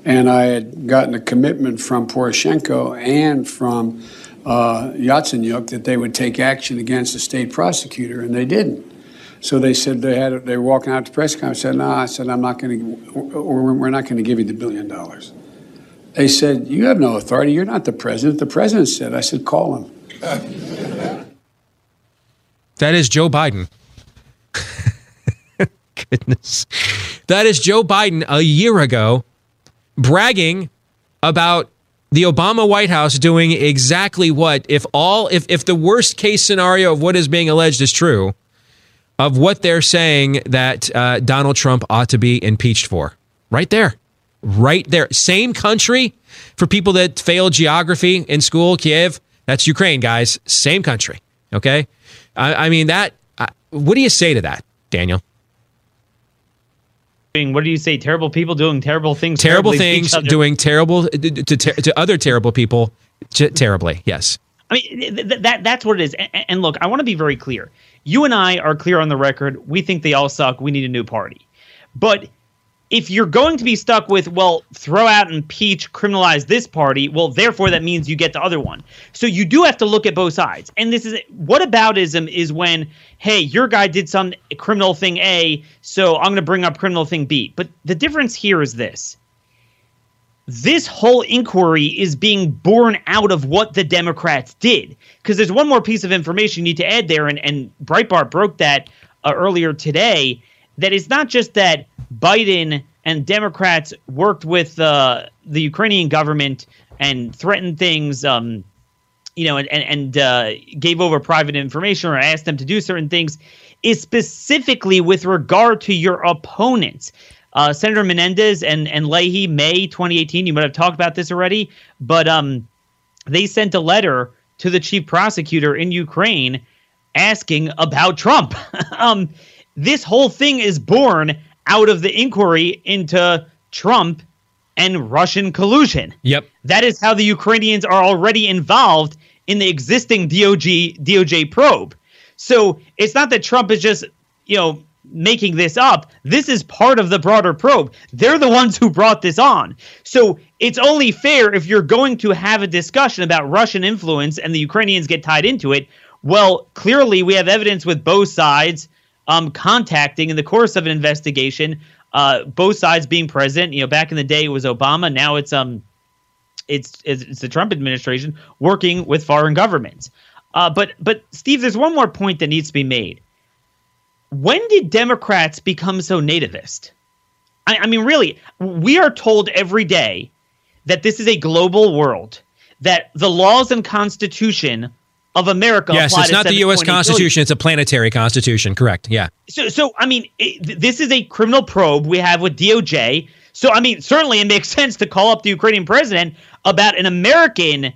[SPEAKER 10] And I had gotten a commitment from Poroshenko and from uh, Yatsenyuk that they would take action against the state prosecutor, and they didn't. So they said they had they were walking out to press conference. Said, "No," I said, "I'm not going to, or we're not going to give you the billion dollars." They said, "You have no authority. You're not the president." The president said, "I said, call him."
[SPEAKER 2] That is Joe Biden. Goodness. That is Joe Biden a year ago bragging about the Obama White House doing exactly what if all if if the worst case scenario of what is being alleged is true of what they're saying that uh, Donald Trump ought to be impeached for. Right there. Right there. Same country for people that failed geography in school, Kiev. That's Ukraine, guys. Same country. Okay. I, I mean, that, uh, what do you say to that, Daniel?
[SPEAKER 8] What do you say? Terrible people doing terrible things.
[SPEAKER 2] Terrible
[SPEAKER 8] to
[SPEAKER 2] things, doing terrible uh, to, to, to other terrible people t- terribly. Yes.
[SPEAKER 8] I mean, th- th- that that's what it is. And, and look, I want to be very clear. You and I are clear on the record. We think they all suck. We need a new party. But if you're going to be stuck with, well, throw out, and impeach, criminalize this party, well, therefore that means you get the other one. So you do have to look at both sides. And this is what aboutism is when, hey, your guy did some criminal thing A, so I'm going to bring up criminal thing B. But the difference here is this this whole inquiry is being born out of what the Democrats did. Because there's one more piece of information you need to add there, and, and Breitbart broke that uh, earlier today. That it's not just that Biden and Democrats worked with uh, the Ukrainian government and threatened things, um, you know, and and, uh, gave over private information or asked them to do certain things, is specifically with regard to your opponents. Uh, Senator Menendez and and Leahy, May 2018. You might have talked about this already, but um, they sent a letter to the chief prosecutor in Ukraine asking about Trump. um, this whole thing is born out of the inquiry into Trump and Russian collusion.
[SPEAKER 2] Yep.
[SPEAKER 8] That is how the Ukrainians are already involved in the existing DOJ DOJ probe. So it's not that Trump is just, you know, making this up. This is part of the broader probe. They're the ones who brought this on. So it's only fair if you're going to have a discussion about Russian influence and the Ukrainians get tied into it. Well, clearly we have evidence with both sides um, contacting in the course of an investigation, uh, both sides being present. You know, back in the day it was Obama. Now it's um, it's it's, it's the Trump administration working with foreign governments. Uh, but but Steve, there's one more point that needs to be made. When did Democrats become so nativist? I, I mean, really, we are told every day that this is a global world, that the laws and constitution of America.
[SPEAKER 2] Yes, it's not the U.S.
[SPEAKER 8] 7.8 billion.
[SPEAKER 2] Constitution; it's a planetary constitution. Correct. Yeah.
[SPEAKER 8] So, so I mean, it, this is a criminal probe we have with DOJ. So, I mean, certainly it makes sense to call up the Ukrainian president about an American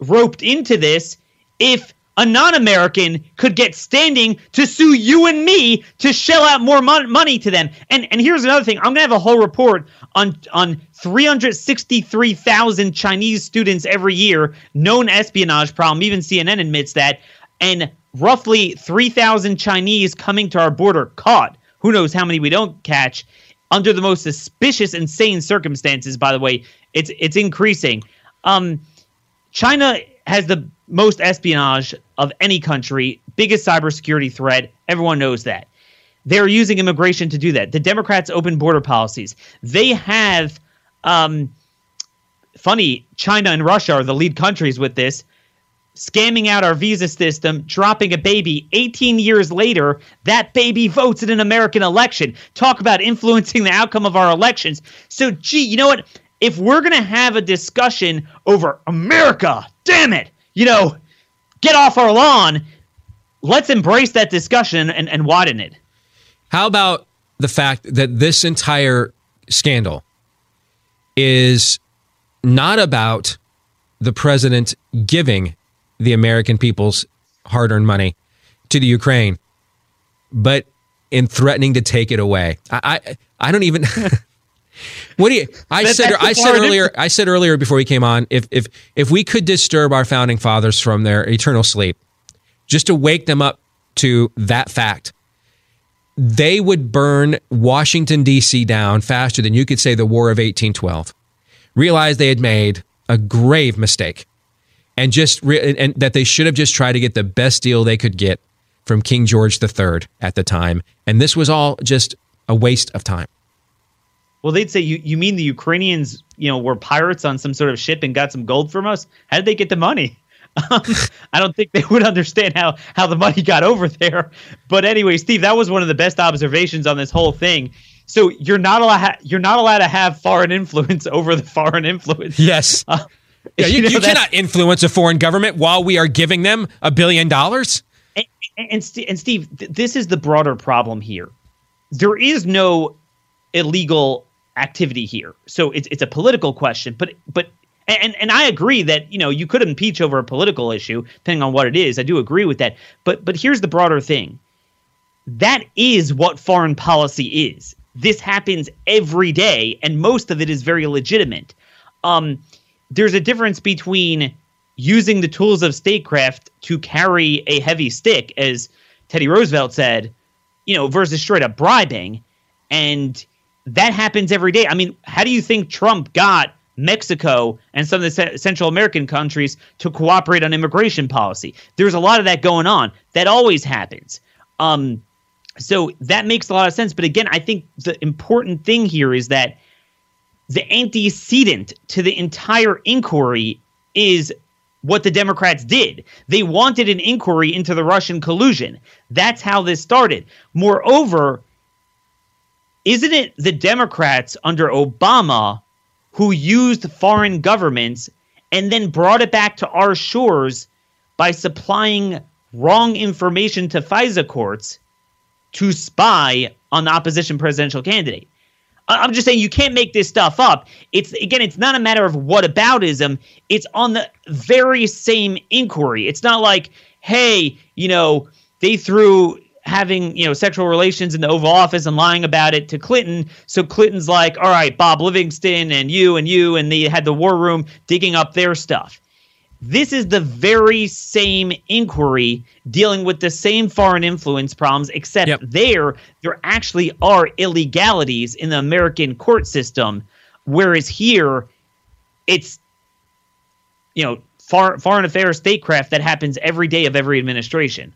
[SPEAKER 8] roped into this if a non-American could get standing to sue you and me to shell out more mon- money to them. And and here's another thing: I'm gonna have a whole report on on 363,000 Chinese students every year, known espionage problem. Even CNN admits that, and roughly 3,000 Chinese coming to our border caught. Who knows how many we don't catch under the most suspicious, insane circumstances. By the way, it's it's increasing. Um, China has the most espionage of any country, biggest cybersecurity threat. Everyone knows that. They're using immigration to do that. The Democrats' open border policies. They have, um, funny, China and Russia are the lead countries with this, scamming out our visa system, dropping a baby. 18 years later, that baby votes in an American election. Talk about influencing the outcome of our elections. So, gee, you know what? If we're going to have a discussion over America, damn it, you know, get off our lawn, let's embrace that discussion and, and widen it.
[SPEAKER 2] How about the fact that this entire scandal is not about the president giving the American people's hard earned money to the Ukraine, but in threatening to take it away? I, I, I don't even. What do you? I
[SPEAKER 8] That-
[SPEAKER 2] said. I said earlier. I said earlier before we came on. If if if we could disturb our founding fathers from their eternal sleep, just to wake them up to that fact, they would burn Washington D.C. down faster than you could say the War of 1812. Realize they had made a grave mistake, and just re- and that they should have just tried to get the best deal they could get from King George III at the time, and this was all just a waste of time.
[SPEAKER 8] Well, they'd say, you, you mean the Ukrainians, you know, were pirates on some sort of ship and got some gold from us? How did they get the money? Um, I don't think they would understand how, how the money got over there. But anyway, Steve, that was one of the best observations on this whole thing. So you're not allowed you're not allowed to have foreign influence over the foreign influence.
[SPEAKER 2] Yes.
[SPEAKER 8] Uh,
[SPEAKER 2] Yeah, you,
[SPEAKER 8] know,
[SPEAKER 2] you cannot influence a foreign government while we are giving them a billion dollars.
[SPEAKER 8] and, and, and Steve, th- this is the broader problem here. There is no illegal activity here, so it's it's a political question. But but and and I agree that you know you could impeach over a political issue depending on what it is. I do agree with that. But but here's the broader thing. That is what foreign policy is. This happens every day, and most of it is very legitimate. Um, there's a difference between using the tools of statecraft to carry a heavy stick, as Teddy Roosevelt said, you know, versus straight up bribing. And that happens every day. I mean, how do you think Trump got Mexico and some of the Central American countries to cooperate on immigration policy? There's a lot of that going on. That always happens. Um, so that makes a lot of sense. But again, I think the important thing here is that the antecedent to the entire inquiry is what the Democrats did. They wanted an inquiry into the Russian collusion. That's how this started. Moreover, isn't it the Democrats under Obama who used foreign governments and then brought it back to our shores by supplying wrong information to FISA courts to spy on the opposition presidential candidate? I'm just saying you can't make this stuff up. It's again, it's not a matter of whataboutism. It's on the very same inquiry. It's not like, hey, you know, they threw having you know sexual relations in the Oval Office and lying about it to Clinton. So Clinton's like, all right, Bob Livingston and you and you, and they had the war room digging up their stuff. This is the very same inquiry dealing with the same foreign influence problems, except there, there actually are illegalities in the American court system, whereas here, it's, you know, far, foreign affairs statecraft that happens every day of every administration.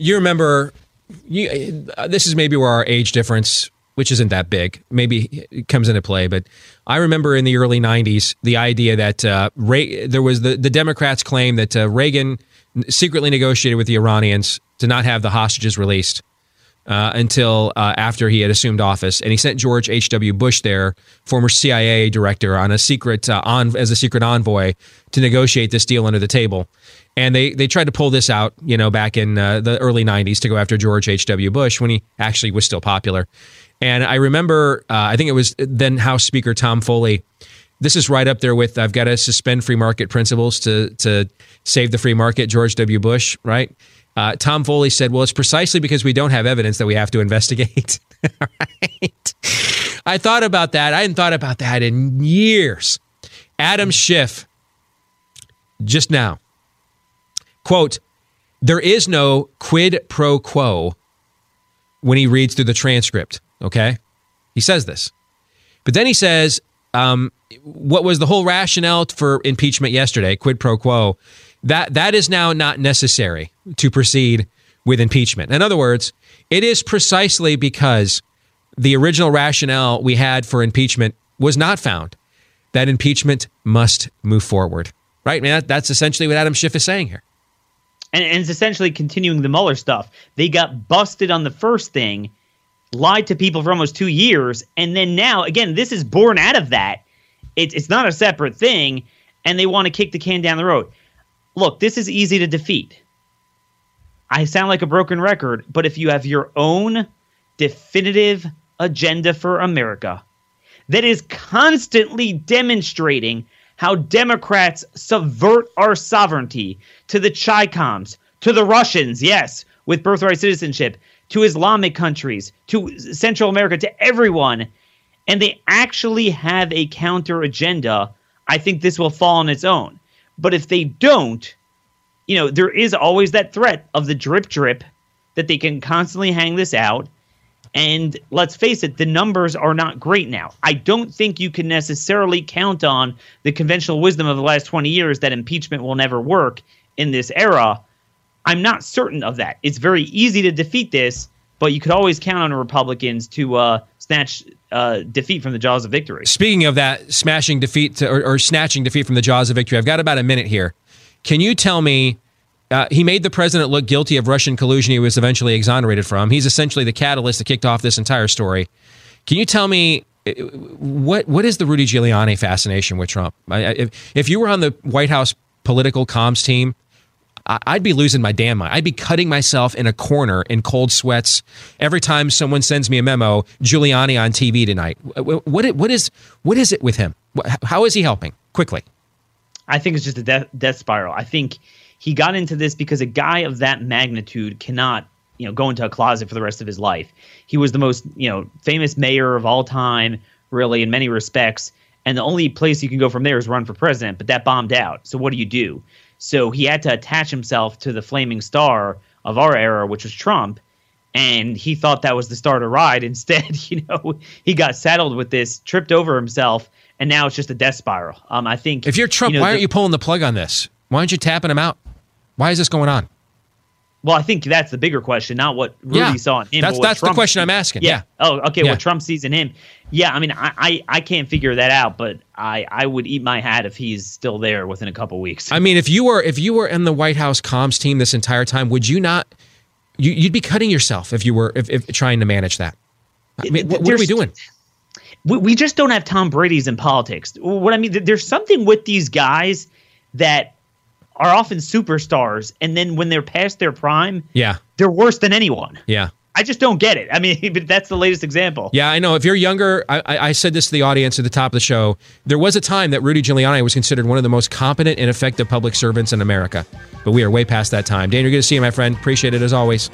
[SPEAKER 2] You remember, you, uh, this is maybe where our age difference, which isn't that big, maybe it comes into play. But I remember in the early '90s the idea that uh, there was the the Democrats claim that uh, Reagan secretly negotiated with the Iranians to not have the hostages released. Uh, until uh, after he had assumed office, and he sent George H. W. Bush there, former CIA director, on a secret uh, on as a secret envoy to negotiate this deal under the table. And they they tried to pull this out, you know, back in uh, the early '90s to go after George H. W. Bush when he actually was still popular. And I remember, uh, I think it was then House Speaker Tom Foley. This is right up there with I've got to suspend free market principles to to save the free market. George W. Bush, right? Uh, Tom Foley said, "Well, it's precisely because we don't have evidence that we have to investigate." right? I thought about that. I hadn't thought about that in years. Adam Schiff, just now, quote: "There is no quid pro quo." When he reads through the transcript, okay, he says this, but then he says, um, "What was the whole rationale for impeachment yesterday? Quid pro quo." that that is now not necessary to proceed with impeachment. In other words, it is precisely because the original rationale we had for impeachment was not found that impeachment must move forward. Right? I that, that's essentially what Adam Schiff is saying here.
[SPEAKER 8] And, and it's essentially continuing the Mueller stuff. They got busted on the first thing, lied to people for almost two years, and then now, again, this is born out of that. It's it's not a separate thing, and they want to kick the can down the road look, this is easy to defeat. I sound like a broken record, but if you have your own definitive agenda for America that is constantly demonstrating how Democrats subvert our sovereignty to the Chicoms, to the Russians, yes, with birthright citizenship, to Islamic countries, to Central America, to everyone, and they actually have a counter agenda, I think this will fall on its own. But if they don't, you know, there is always that threat of the drip drip that they can constantly hang this out. And let's face it, the numbers are not great now. I don't think you can necessarily count on the conventional wisdom of the last 20 years that impeachment will never work in this era. I'm not certain of that. It's very easy to defeat this, but you could always count on Republicans to uh, snatch uh, defeat from the jaws of victory.
[SPEAKER 2] Speaking of that, smashing defeat to, or, or, snatching defeat from the jaws of victory, I've got about a minute here. Can you tell me? Uh, he made the president look guilty of Russian collusion. He was eventually exonerated from. He's essentially the catalyst that kicked off this entire story. Can you tell me uh, what what is the Rudy Giuliani fascination with Trump? If, if you were on the White House political comms team, I'd be losing my damn mind. I'd be cutting myself in a corner in cold sweats every time someone sends me a memo. Giuliani on TV tonight. What what is what is it with him? How is he helping? Quickly.
[SPEAKER 8] I think it's just a death, death spiral. I think he got into this because a guy of that magnitude cannot, you know, go into a closet for the rest of his life. He was the most, you know, famous mayor of all time, really, in many respects. And the only place you can go from there is run for president, but that bombed out. So what do you do? So he had to attach himself to the flaming star of our era, which was Trump. And he thought that was the star to ride. Instead, you know, he got saddled with this, tripped over himself, and now it's just a death spiral. Um, I think
[SPEAKER 2] if you're Trump, you know, why aren't the, you pulling the plug on this? Why aren't you tapping him out? Why is this going on?
[SPEAKER 8] Well, I think that's the bigger question, not what Rudy
[SPEAKER 2] yeah,
[SPEAKER 8] saw in him.
[SPEAKER 2] That's that's Trump the question I'm asking. Yeah.
[SPEAKER 8] yeah. Oh, okay. Yeah. What Trump sees in him. Yeah. I mean, I, I, I can't figure that out, but I I would eat my hat if he's still there within a couple weeks.
[SPEAKER 2] I mean, if you were if you were in the White House comms team this entire time, would you not? You, you'd be cutting yourself if you were if, if trying to manage that. I mean, what, what are we doing?
[SPEAKER 8] We, we just don't have Tom Brady's in politics. What I mean, there's something with these guys that are often superstars, and then when they're past their prime,
[SPEAKER 2] yeah,
[SPEAKER 8] they're worse than anyone.
[SPEAKER 2] Yeah.
[SPEAKER 8] I just don't get it. I mean, but that's the latest example.
[SPEAKER 2] Yeah, I know. If you're younger, I, I, said this to the audience at the top of the show. There was a time that Rudy Giuliani was considered one of the most competent and effective public servants in America, but we are way past that time. Dan, you're good to see you, my friend. Appreciate it as always.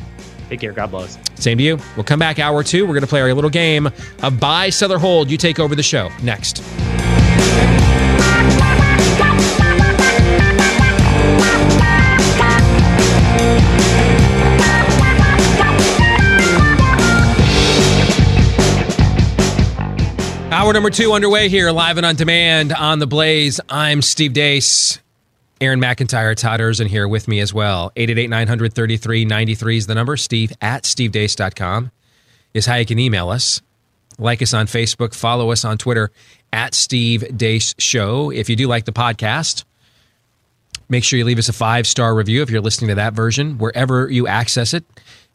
[SPEAKER 8] Take care. God bless.
[SPEAKER 2] Same to you. We'll come back hour two. We're going to play our little game of buy, sell, or hold. You take over the show next. Hour number two underway here, live and on demand on the Blaze. I'm Steve Deace. Aaron McIntire, Todd Erzen here with me as well. 888 933 93 is the number. Steve at stevedeace.com is how you can email us. Like us on Facebook, follow us on Twitter at Steve Deace Show. If you do like the podcast, make sure you leave us a five star review if you're listening to that version, wherever you access it.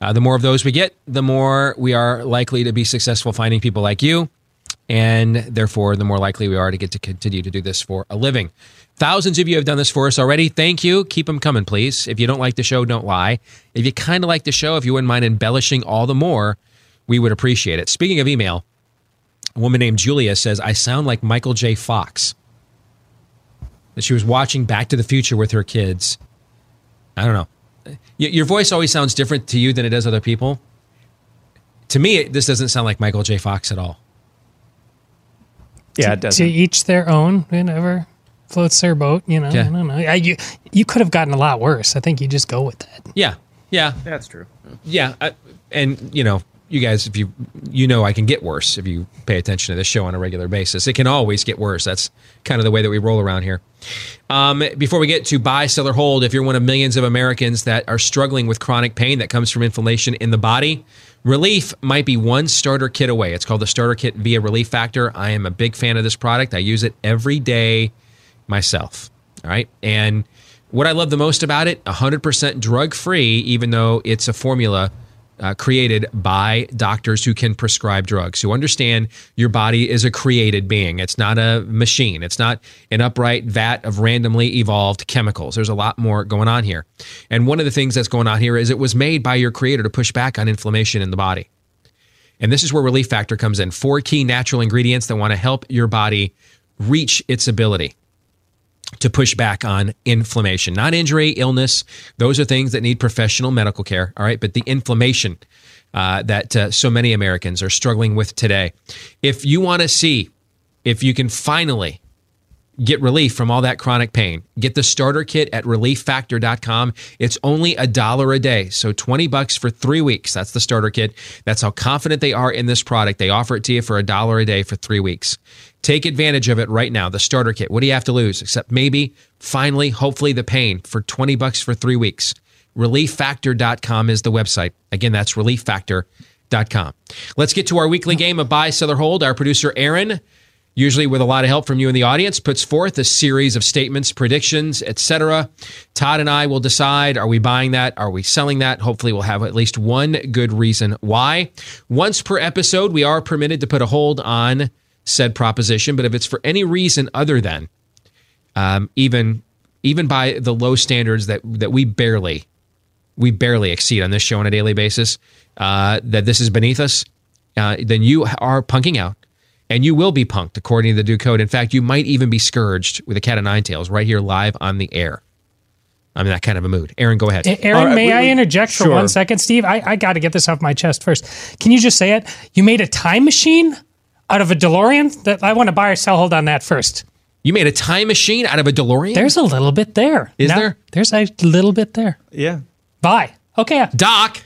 [SPEAKER 2] Uh, the more of those we get, the more we are likely to be successful finding people like you. And therefore, the more likely we are to get to continue to do this for a living. Thousands of you have done this for us already. Thank you. Keep them coming, please. If you don't like the show, don't lie. If you kind of like the show, if you wouldn't mind embellishing all the more, we would appreciate it. Speaking of email, a woman named Julia says, I sound like Michael J. Fox. That she was watching Back to the Future with her kids. I don't know. Your voice always sounds different to you than it does other people. To me, this doesn't sound like Michael J. Fox at all.
[SPEAKER 3] Yeah, it
[SPEAKER 4] To
[SPEAKER 3] doesn't.
[SPEAKER 4] each their own. Whatever floats their boat. You know.
[SPEAKER 2] Yeah.
[SPEAKER 4] I don't know. I, you you could have gotten a lot worse. I think you just go with that.
[SPEAKER 2] Yeah, yeah,
[SPEAKER 3] That's true.
[SPEAKER 2] yeah. I, and you know, you guys, if you you know, I can get worse if you pay attention to this show on a regular basis. It can always get worse. That's kind of the way that we roll around here. Um, before we get to buy, sell, or hold, if you're one of millions of Americans that are struggling with chronic pain that comes from inflammation in the body, Relief might be one starter kit away. It's called the Starter Kit via Relief Factor. I am a big fan of this product. I use it every day myself. All right. And what I love the most about it 100% drug free, even though it's a formula uh, created by doctors who can prescribe drugs, who understand your body is a created being. It's not a machine, it's not an upright vat of randomly evolved chemicals. There's a lot more going on here. And one of the things that's going on here is it was made by your creator to push back on inflammation in the body. And this is where Relief Factor comes in. Four key natural ingredients that want to help your body reach its ability to push back on inflammation, not injury, illness. Those are things that need professional medical care. All right. But the inflammation uh, that uh, so many Americans are struggling with today. If you want to see if you can finally get relief from all that chronic pain. Get the starter kit at relieffactor.com. It's only a dollar a day, so 20 bucks for 3 weeks. That's the starter kit. That's how confident they are in this product. They offer it to you for a dollar a day for 3 weeks. Take advantage of it right now. The starter kit. What do you have to lose except maybe finally hopefully the pain for 20 bucks for 3 weeks. relieffactor.com is the website. Again, that's relieffactor.com. Let's get to our weekly game of buy, sell, or hold. Our producer Aaron usually with a lot of help from you in the audience, puts forth a series of statements, predictions, etc. Todd and I will decide are we buying that? Are we selling that? Hopefully, we'll have at least one good reason why. Once per episode, we are permitted to put a hold on said proposition, but if it's for any reason other than um, even even by the low standards that that we barely we barely exceed on this show on a daily basis, uh, that this is beneath us, uh, then you are punking out and you will be punked according to the due code. In fact, you might even be scourged with a cat of nine tails right here live on the air. I'm in that kind of a mood. Aaron, go ahead.
[SPEAKER 4] Aaron,
[SPEAKER 3] All right,
[SPEAKER 4] may
[SPEAKER 3] we-
[SPEAKER 4] I
[SPEAKER 3] we-
[SPEAKER 4] interject for one second, Steve? I, I got to get this off my chest first. Can you just say it? You made a time machine out of a DeLorean? That I want to buy or sell. Hold on that first.
[SPEAKER 2] You made a time machine out of a DeLorean?
[SPEAKER 4] There's a little bit there.
[SPEAKER 2] Is there?
[SPEAKER 4] There's a little bit there.
[SPEAKER 3] Yeah.
[SPEAKER 4] Buy. Okay.
[SPEAKER 2] Doc.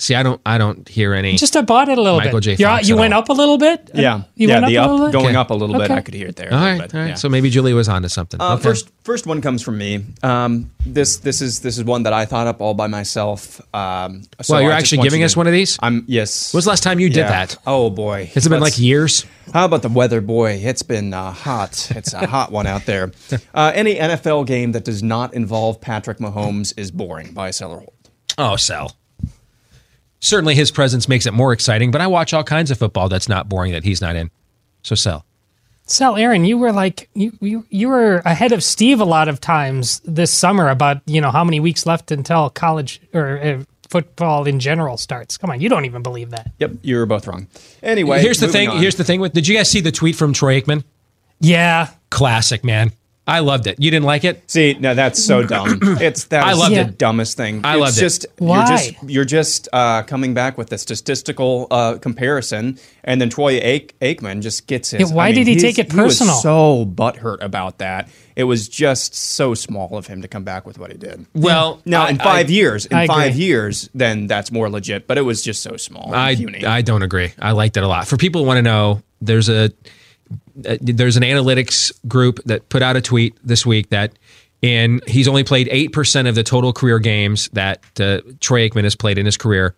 [SPEAKER 2] See, I don't I don't hear any
[SPEAKER 4] Just I bought it a little bit
[SPEAKER 2] Michael
[SPEAKER 4] bit.
[SPEAKER 2] J.
[SPEAKER 4] You're-
[SPEAKER 2] Fox
[SPEAKER 4] you
[SPEAKER 2] at
[SPEAKER 4] went
[SPEAKER 2] all.
[SPEAKER 4] up a little bit.
[SPEAKER 3] Yeah.
[SPEAKER 4] You
[SPEAKER 3] yeah,
[SPEAKER 4] went
[SPEAKER 3] the
[SPEAKER 4] up a
[SPEAKER 3] up,
[SPEAKER 4] little bit.
[SPEAKER 3] going
[SPEAKER 2] Okay.
[SPEAKER 3] up a little bit,
[SPEAKER 4] Okay.
[SPEAKER 3] I could hear it there.
[SPEAKER 2] All right,
[SPEAKER 3] but,
[SPEAKER 2] all right.
[SPEAKER 3] yeah.
[SPEAKER 2] So maybe Julie was onto something.
[SPEAKER 3] Uh,
[SPEAKER 2] Okay.
[SPEAKER 3] First, first one comes from me. Um, this, this is this is one that I thought up all by myself. Um, so
[SPEAKER 2] Well, you're
[SPEAKER 3] I
[SPEAKER 2] actually giving us
[SPEAKER 3] to-
[SPEAKER 2] one of these?
[SPEAKER 3] I'm yes.
[SPEAKER 2] When was the last time you did
[SPEAKER 3] Yeah.
[SPEAKER 2] that?
[SPEAKER 3] Oh boy,
[SPEAKER 2] Has it been
[SPEAKER 3] Let's-
[SPEAKER 2] like years?
[SPEAKER 3] How about the weather, boy? It's been uh, hot. It's a hot one out there. Uh, any NFL game that does not involve Patrick Mahomes is boring. Buy, sell, or hold.
[SPEAKER 2] Oh, sell. Certainly his presence makes it more exciting, but I watch all kinds of football that's not boring that he's not in. So sell.
[SPEAKER 4] Sal, Aaron, you were like you, you you were ahead of Steve a lot of times this summer about you know how many weeks left until college or uh, football in general starts. Come on, you don't even believe that.
[SPEAKER 3] Yep, you were both wrong. Anyway,
[SPEAKER 2] Here's the thing.
[SPEAKER 3] on.
[SPEAKER 2] Here's the thing with did you guys see the tweet from Troy Aikman?
[SPEAKER 4] Yeah,
[SPEAKER 2] Classic, man. I loved it. You didn't like it?
[SPEAKER 3] See, no, that's so dumb. It's that
[SPEAKER 2] I
[SPEAKER 3] is
[SPEAKER 2] loved
[SPEAKER 3] the
[SPEAKER 4] it.
[SPEAKER 3] dumbest thing.
[SPEAKER 2] I
[SPEAKER 3] it's
[SPEAKER 2] loved it.
[SPEAKER 3] just,
[SPEAKER 4] Why?
[SPEAKER 3] You're just you're just uh, coming back with a statistical uh, comparison, and then Troy Ake- Aikman just gets his.
[SPEAKER 4] Yeah, why
[SPEAKER 3] I mean,
[SPEAKER 4] did he take it personal?
[SPEAKER 3] He was so butthurt about that. It was just so small of him to come back with what he did.
[SPEAKER 2] Well,
[SPEAKER 3] Now,
[SPEAKER 2] I-
[SPEAKER 3] in five
[SPEAKER 2] I-
[SPEAKER 3] years, in five years, then that's more legit. But it was just so small.
[SPEAKER 2] I. I don't agree. I liked it a lot. For people who want to know, there's a there's an analytics group that put out a tweet this week that in he's only played eight percent of the total career games that uh, Troy Aikman has played in his career,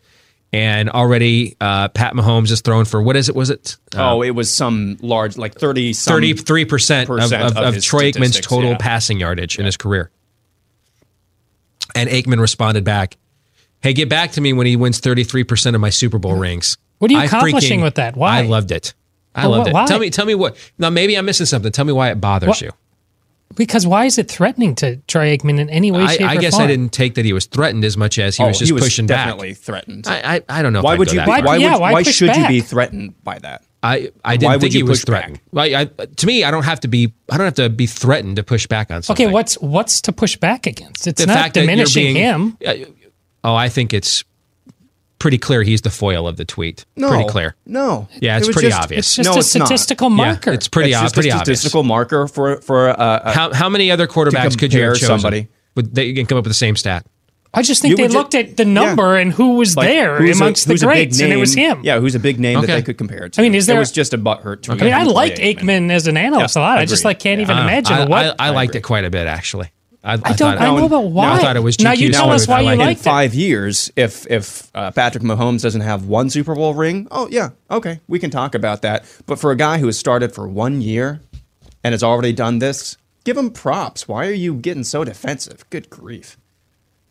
[SPEAKER 2] and already uh, Pat Mahomes is thrown for what is it? Was it? Uh,
[SPEAKER 3] oh, it was some large, like thirty,
[SPEAKER 2] thirty-three percent of,
[SPEAKER 3] percent
[SPEAKER 2] of,
[SPEAKER 3] of
[SPEAKER 2] of Troy Aikman's total
[SPEAKER 3] yeah.
[SPEAKER 2] passing yardage in his career. And Aikman responded back, "Hey, get back to me when he wins thirty-three percent of my Super Bowl rings."
[SPEAKER 4] What are you
[SPEAKER 2] I
[SPEAKER 4] accomplishing with that? Why?
[SPEAKER 2] I loved it. I
[SPEAKER 4] Well,
[SPEAKER 2] loved
[SPEAKER 4] wh-
[SPEAKER 2] it.
[SPEAKER 4] why?
[SPEAKER 2] Tell me, tell me what. Now, maybe I'm missing something. Tell me why it bothers
[SPEAKER 4] What-
[SPEAKER 2] you.
[SPEAKER 4] Because why is it threatening to Troy Aikman in any way,
[SPEAKER 2] I,
[SPEAKER 4] shape,
[SPEAKER 2] I
[SPEAKER 4] or
[SPEAKER 2] guess
[SPEAKER 4] form?
[SPEAKER 2] I guess I didn't take that he was threatened as much as he
[SPEAKER 3] Oh,
[SPEAKER 2] was just
[SPEAKER 3] he was
[SPEAKER 2] pushing
[SPEAKER 3] definitely
[SPEAKER 2] back.
[SPEAKER 3] threatened.
[SPEAKER 2] I, I, I don't know. If
[SPEAKER 3] why
[SPEAKER 2] I'd go
[SPEAKER 3] you?
[SPEAKER 2] that
[SPEAKER 3] Why, why
[SPEAKER 4] yeah,
[SPEAKER 3] would?
[SPEAKER 4] why
[SPEAKER 3] Why,
[SPEAKER 4] push
[SPEAKER 3] should you be threatened by that?
[SPEAKER 2] I, I
[SPEAKER 3] Why
[SPEAKER 2] didn't
[SPEAKER 3] would
[SPEAKER 2] think
[SPEAKER 3] you
[SPEAKER 2] he was
[SPEAKER 3] push
[SPEAKER 2] threatened.
[SPEAKER 3] back?
[SPEAKER 2] I, to me, I don't have to be. I don't have to be threatened to push back on something.
[SPEAKER 4] Okay, what's what's to push back against? It's
[SPEAKER 2] the
[SPEAKER 4] not
[SPEAKER 2] fact
[SPEAKER 4] diminishing
[SPEAKER 2] being-
[SPEAKER 4] him.
[SPEAKER 2] Uh, Oh, I think it's pretty clear he's the foil of the tweet.
[SPEAKER 3] No,
[SPEAKER 2] pretty clear.
[SPEAKER 3] No,
[SPEAKER 2] Yeah, it's
[SPEAKER 3] was
[SPEAKER 2] pretty
[SPEAKER 3] just-
[SPEAKER 2] obvious.
[SPEAKER 4] It's just
[SPEAKER 3] No,
[SPEAKER 4] a
[SPEAKER 3] it's not.
[SPEAKER 4] statistical
[SPEAKER 2] Yeah,
[SPEAKER 4] marker.
[SPEAKER 2] it's pretty,
[SPEAKER 3] it's
[SPEAKER 2] ob-
[SPEAKER 3] just
[SPEAKER 2] pretty
[SPEAKER 3] a
[SPEAKER 2] obvious.
[SPEAKER 3] statistical marker for for uh, uh,
[SPEAKER 2] How, how many other quarterbacks could you have chosen?
[SPEAKER 3] somebody.
[SPEAKER 2] Would they you can come up with the same stat?
[SPEAKER 4] I just think
[SPEAKER 3] You
[SPEAKER 4] they
[SPEAKER 3] would ju-
[SPEAKER 4] looked at the number and who was
[SPEAKER 3] like,
[SPEAKER 4] there
[SPEAKER 3] who's a-
[SPEAKER 4] amongst the
[SPEAKER 3] who's a big
[SPEAKER 4] greats, and it was him.
[SPEAKER 3] Yeah, who's a big name that they could compare it to.
[SPEAKER 4] I mean, is there-
[SPEAKER 3] It was just a butthurt tweet.
[SPEAKER 4] I mean, I
[SPEAKER 3] liked
[SPEAKER 4] like
[SPEAKER 3] Troy
[SPEAKER 4] Aikman as an analyst
[SPEAKER 3] Yeah,
[SPEAKER 4] a lot. I just like can't even
[SPEAKER 2] Uh,
[SPEAKER 4] imagine
[SPEAKER 2] I,
[SPEAKER 4] what.
[SPEAKER 2] I, I liked it quite a bit, actually. I,
[SPEAKER 4] I don't.
[SPEAKER 2] thought,
[SPEAKER 4] I know, but why?
[SPEAKER 2] I thought it was
[SPEAKER 4] now.
[SPEAKER 2] GQ
[SPEAKER 4] You tell us why you
[SPEAKER 2] liked it.
[SPEAKER 3] in five years, if if uh, Patrick Mahomes doesn't have one Super Bowl ring, oh yeah, okay, we can talk about that. But for a guy who has started for one year and has already done this, give him props. Why are you getting so defensive? Good grief!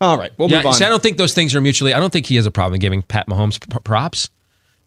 [SPEAKER 3] All right, we'll move
[SPEAKER 2] Yeah,
[SPEAKER 3] on.
[SPEAKER 2] see, I don't think those things are mutually. I don't think he has a problem giving Pat Mahomes p- props.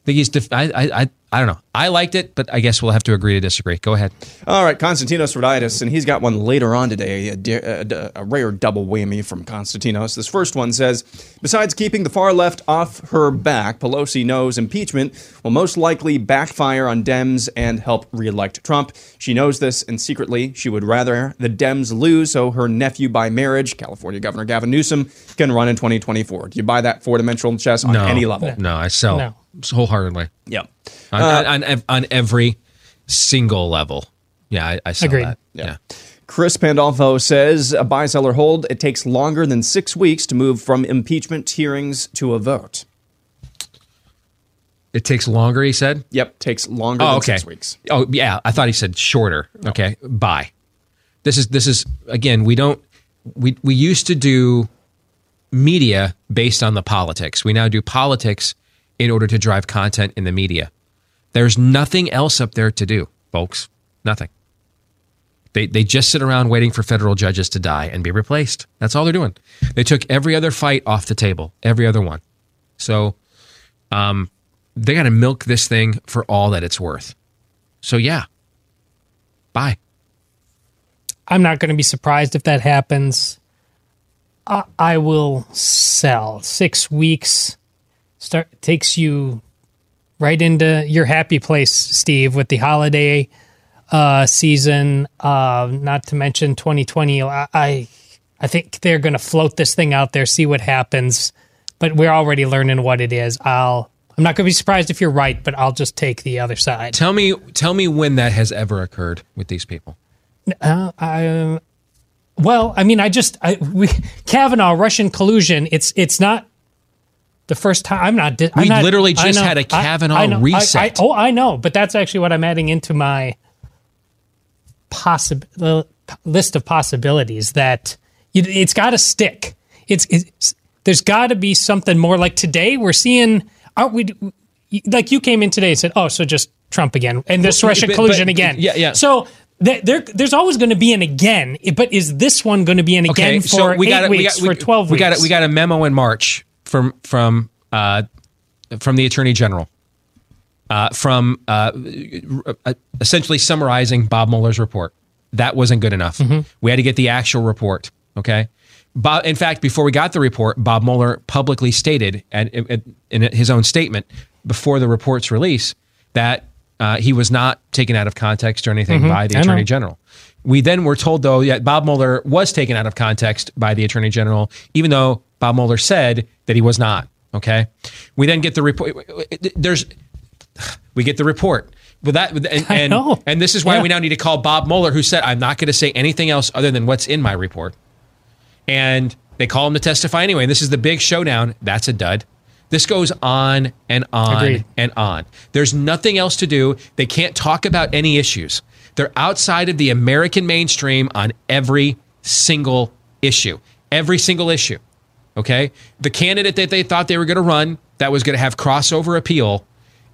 [SPEAKER 2] I think he's. Def- I, I. I. I don't know. I liked it, but I guess we'll have to agree to disagree. Go ahead.
[SPEAKER 3] All right, Konstantinos Roditis, and he's got one later on today, a, a, a- a rare double whammy from Konstantinos. This first one says Besides keeping the far left off her back, Pelosi knows impeachment will most likely backfire on Dems and help reelect Trump. She knows this, and secretly, she would rather the Dems lose so her nephew by marriage, California Governor Gavin Newsom, can run in 2024. Do you buy that four dimensional chess on
[SPEAKER 2] No,
[SPEAKER 3] any level?
[SPEAKER 2] No, I sell
[SPEAKER 4] No.
[SPEAKER 2] Wholeheartedly
[SPEAKER 3] Yep.
[SPEAKER 2] on,
[SPEAKER 3] Uh,
[SPEAKER 2] on, on, on every single level. Yeah, I, I sell
[SPEAKER 4] Agreed.
[SPEAKER 2] that.
[SPEAKER 3] Yeah.
[SPEAKER 2] yeah.
[SPEAKER 3] Chris Pandolfo says a buy seller hold. It takes longer than six weeks to move from impeachment hearings to a vote.
[SPEAKER 2] It takes longer. He said.
[SPEAKER 3] Yep, takes longer
[SPEAKER 2] Oh,
[SPEAKER 3] than
[SPEAKER 2] okay.
[SPEAKER 3] six weeks.
[SPEAKER 2] Oh, yeah. I thought he said shorter. Okay, Buy. This is this is again. We don't. We we used to do media based on the politics. We now do politics in order to drive content in the media. There's nothing else up there to do, folks. Nothing. They they just sit around waiting for federal judges to die and be replaced. That's all they're doing. They took every other fight off the table, every other one. So, um, they got to milk this thing for all that it's worth. So yeah, bye.
[SPEAKER 4] I'm not going to be surprised if that happens. I, I will sell. Six weeks start takes you right into your happy place, Steve, with the holiday uh, season. Uh, not to mention 2020. I I, I think they're going to float this thing out there, see what happens. But we're already learning what it is. I'll. I'm not going to be surprised if you're right, but I'll just take the other side.
[SPEAKER 2] Tell me, tell me when that has ever occurred with these people.
[SPEAKER 4] Uh, I, well, I mean, I just I, we, Kavanaugh Russian collusion. It's it's not the first time. I'm not. di- I'm
[SPEAKER 2] We
[SPEAKER 4] not-
[SPEAKER 2] literally just
[SPEAKER 4] know-
[SPEAKER 2] had a Kavanaugh
[SPEAKER 4] I know, I-
[SPEAKER 2] reset.
[SPEAKER 4] I- oh, I know, but that's actually what I'm adding into my possible list of possibilities. That it, it's got to stick. It's, it's there's got to be something more. Like today, we're seeing. Aren't we? Like you came in today and said, "Oh, so just Trump again," and this
[SPEAKER 2] Well,
[SPEAKER 4] Russian
[SPEAKER 2] but-
[SPEAKER 4] collusion
[SPEAKER 2] but-
[SPEAKER 4] again.
[SPEAKER 2] yeah, yeah.
[SPEAKER 4] So there, there's always going to be an again, but is this one going to be an again for
[SPEAKER 2] we
[SPEAKER 4] eight
[SPEAKER 2] got
[SPEAKER 4] weeks,
[SPEAKER 2] we got,
[SPEAKER 4] for twelve
[SPEAKER 2] we
[SPEAKER 4] weeks?
[SPEAKER 2] got we got a memo in March from from uh, from the Attorney General. Uh, from uh, uh, essentially summarizing Bob Mueller's report. That wasn't good enough.
[SPEAKER 4] Mm-hmm.
[SPEAKER 2] We had to get the actual report. Okay. Bob, in fact, before we got the report, Bob Mueller publicly stated, and in his own statement before the report's release, that uh, he was not taken out of context or anything
[SPEAKER 4] Mhm.
[SPEAKER 2] by the. Attorney General. We then were told, though, that Bob Mueller was taken out of context by the Attorney General, even though Bob Mueller said that he was not. Okay. We then get the report. There's, we get the report. With that, and and, and this is why
[SPEAKER 4] Yeah.
[SPEAKER 2] we now need to call Bob Mueller, who said, "I'm not going to say anything else other than what's in my report." And they call him to testify anyway. And this is the big showdown. That's a dud. This goes on and on
[SPEAKER 4] Agreed.
[SPEAKER 2] and on. There's nothing else to do. They can't talk about any issues. They're outside of the American mainstream on every single issue. Every single issue. Okay? The candidate that they thought they were going to run that was going to have crossover appeal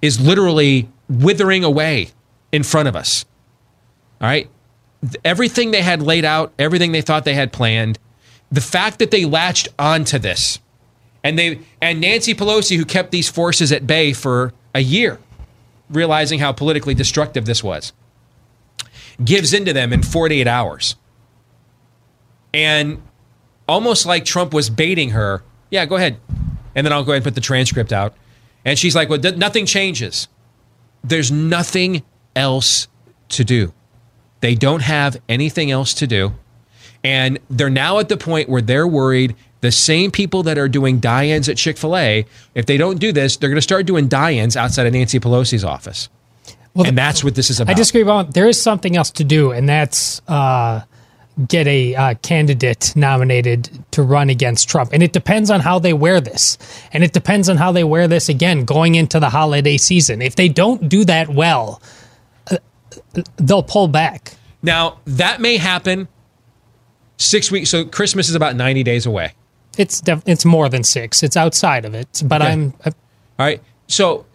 [SPEAKER 2] is literally withering away in front of us. All right? Everything they had laid out, everything they thought they had planned, the fact that they latched onto this and they and Nancy Pelosi who kept these forces at bay for a year, realizing how politically destructive this was, gives into them in 48 hours. And almost like Trump was baiting her, yeah, go ahead. And then I'll go ahead and put the transcript out. And she's like, well, th- nothing changes. There's nothing else to do. They don't have anything else to do. And they're now at the point where they're worried the same people that are doing die ins at Chick fil A, if they don't do this, they're going to start doing die ins outside of Nancy Pelosi's office. And that's what this is about.
[SPEAKER 4] I disagree about. There is something else to do, and that's uh, get a uh, candidate nominated to run against Trump. And it depends on how they wear this, and it depends on how they wear this again going into the holiday season. If they don't do that well, uh, they'll pull back.
[SPEAKER 2] Now, that may happen six weeks. So Christmas is about 90 days away.
[SPEAKER 4] It's def- it's more than six. It's outside of it, but
[SPEAKER 2] Okay.
[SPEAKER 4] I'm. I,
[SPEAKER 2] All right. So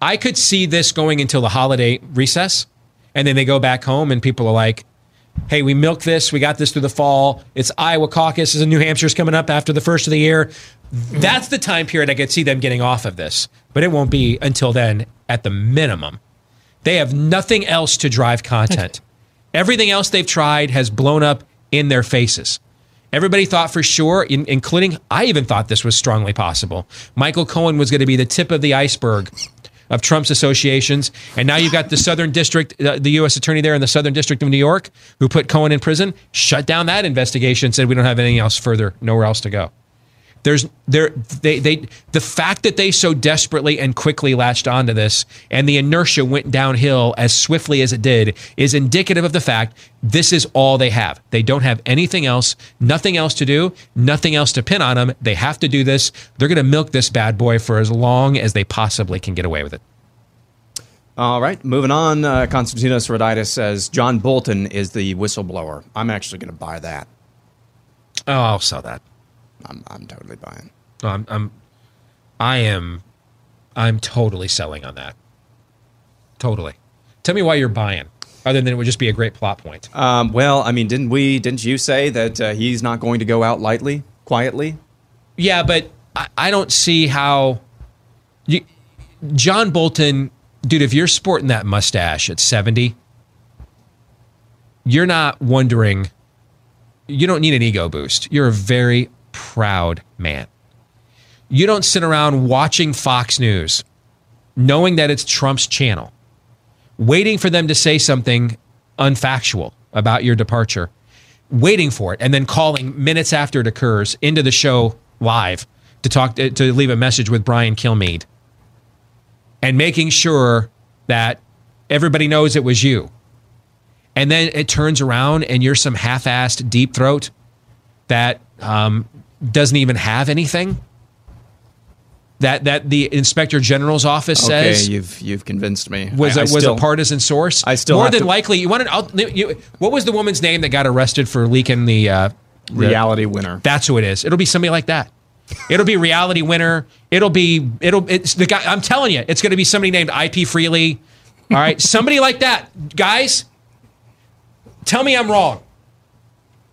[SPEAKER 2] I could see this going until the holiday recess, and then they go back home, and people are like, "Hey, we milked this. We got this through the fall. It's Iowa caucus, and New Hampshire's coming up after the first of the year." That's the time period I could see them getting off of this, but it won't be until then at the minimum. They have nothing else to drive content. Everything else they've tried has blown up in their faces. Everybody thought for sure, including I even thought this was strongly possible. Michael Cohen was going to be the tip of the iceberg of Trump's associations, and now you've got the Southern District, uh, the U.S. Attorney there in the Southern District of New York, who put Cohen in prison, shut down that investigation, said we don't have anything else further, nowhere else to go. There's there they they the fact that they so desperately and quickly latched onto this and the inertia went downhill as swiftly as it did is indicative of the fact this is all they have. They don't have anything else, nothing else to do, nothing else to pin on them. They have to do this. They're going to milk this bad boy for as long as they possibly can get away with it.
[SPEAKER 3] All right, moving on. Uh, Konstantinos Roditis says John Bolton is the whistleblower. I'm actually going to buy that.
[SPEAKER 2] Oh, I'll sell that.
[SPEAKER 3] I'm, I'm totally buying.
[SPEAKER 2] I'm, I'm I am I'm totally selling on that. Totally. Tell me why you're buying, other than it would just be a great plot point.
[SPEAKER 3] Um, well, I mean, didn't we? Didn't you say that uh, he's not going to go out lightly, quietly?
[SPEAKER 2] Yeah, but I, I don't see how you John Bolton, dude, if you're sporting that mustache at 70, you're not wondering you don't need an ego boost. You're a very proud man. You don't sit around watching Fox News knowing that it's Trump's channel, waiting for them to say something unfactual about your departure, waiting for it, and then calling minutes after it occurs into the show live to talk to leave a message with Brian Kilmeade and making sure that everybody knows it was you. And then it turns around and you're some half-assed deep throat that um, doesn't even have anything. That that the inspector general's office
[SPEAKER 3] Okay,
[SPEAKER 2] says
[SPEAKER 3] you've you've convinced me.
[SPEAKER 2] was
[SPEAKER 3] I-
[SPEAKER 2] a,
[SPEAKER 3] I
[SPEAKER 2] was
[SPEAKER 3] still-
[SPEAKER 2] a partisan source.
[SPEAKER 3] I still
[SPEAKER 2] more than
[SPEAKER 3] to-
[SPEAKER 2] likely. You want to? I'll, you, what was the woman's name that got arrested for leaking the uh, the-
[SPEAKER 3] Reality Winner.
[SPEAKER 2] That's who it is. It'll be somebody like that. It'll be Reality Winner. It'll be it'll it's the guy. I'm telling you, it's going to be somebody named IP Freely. All right, somebody like that, guys. Tell me I'm wrong.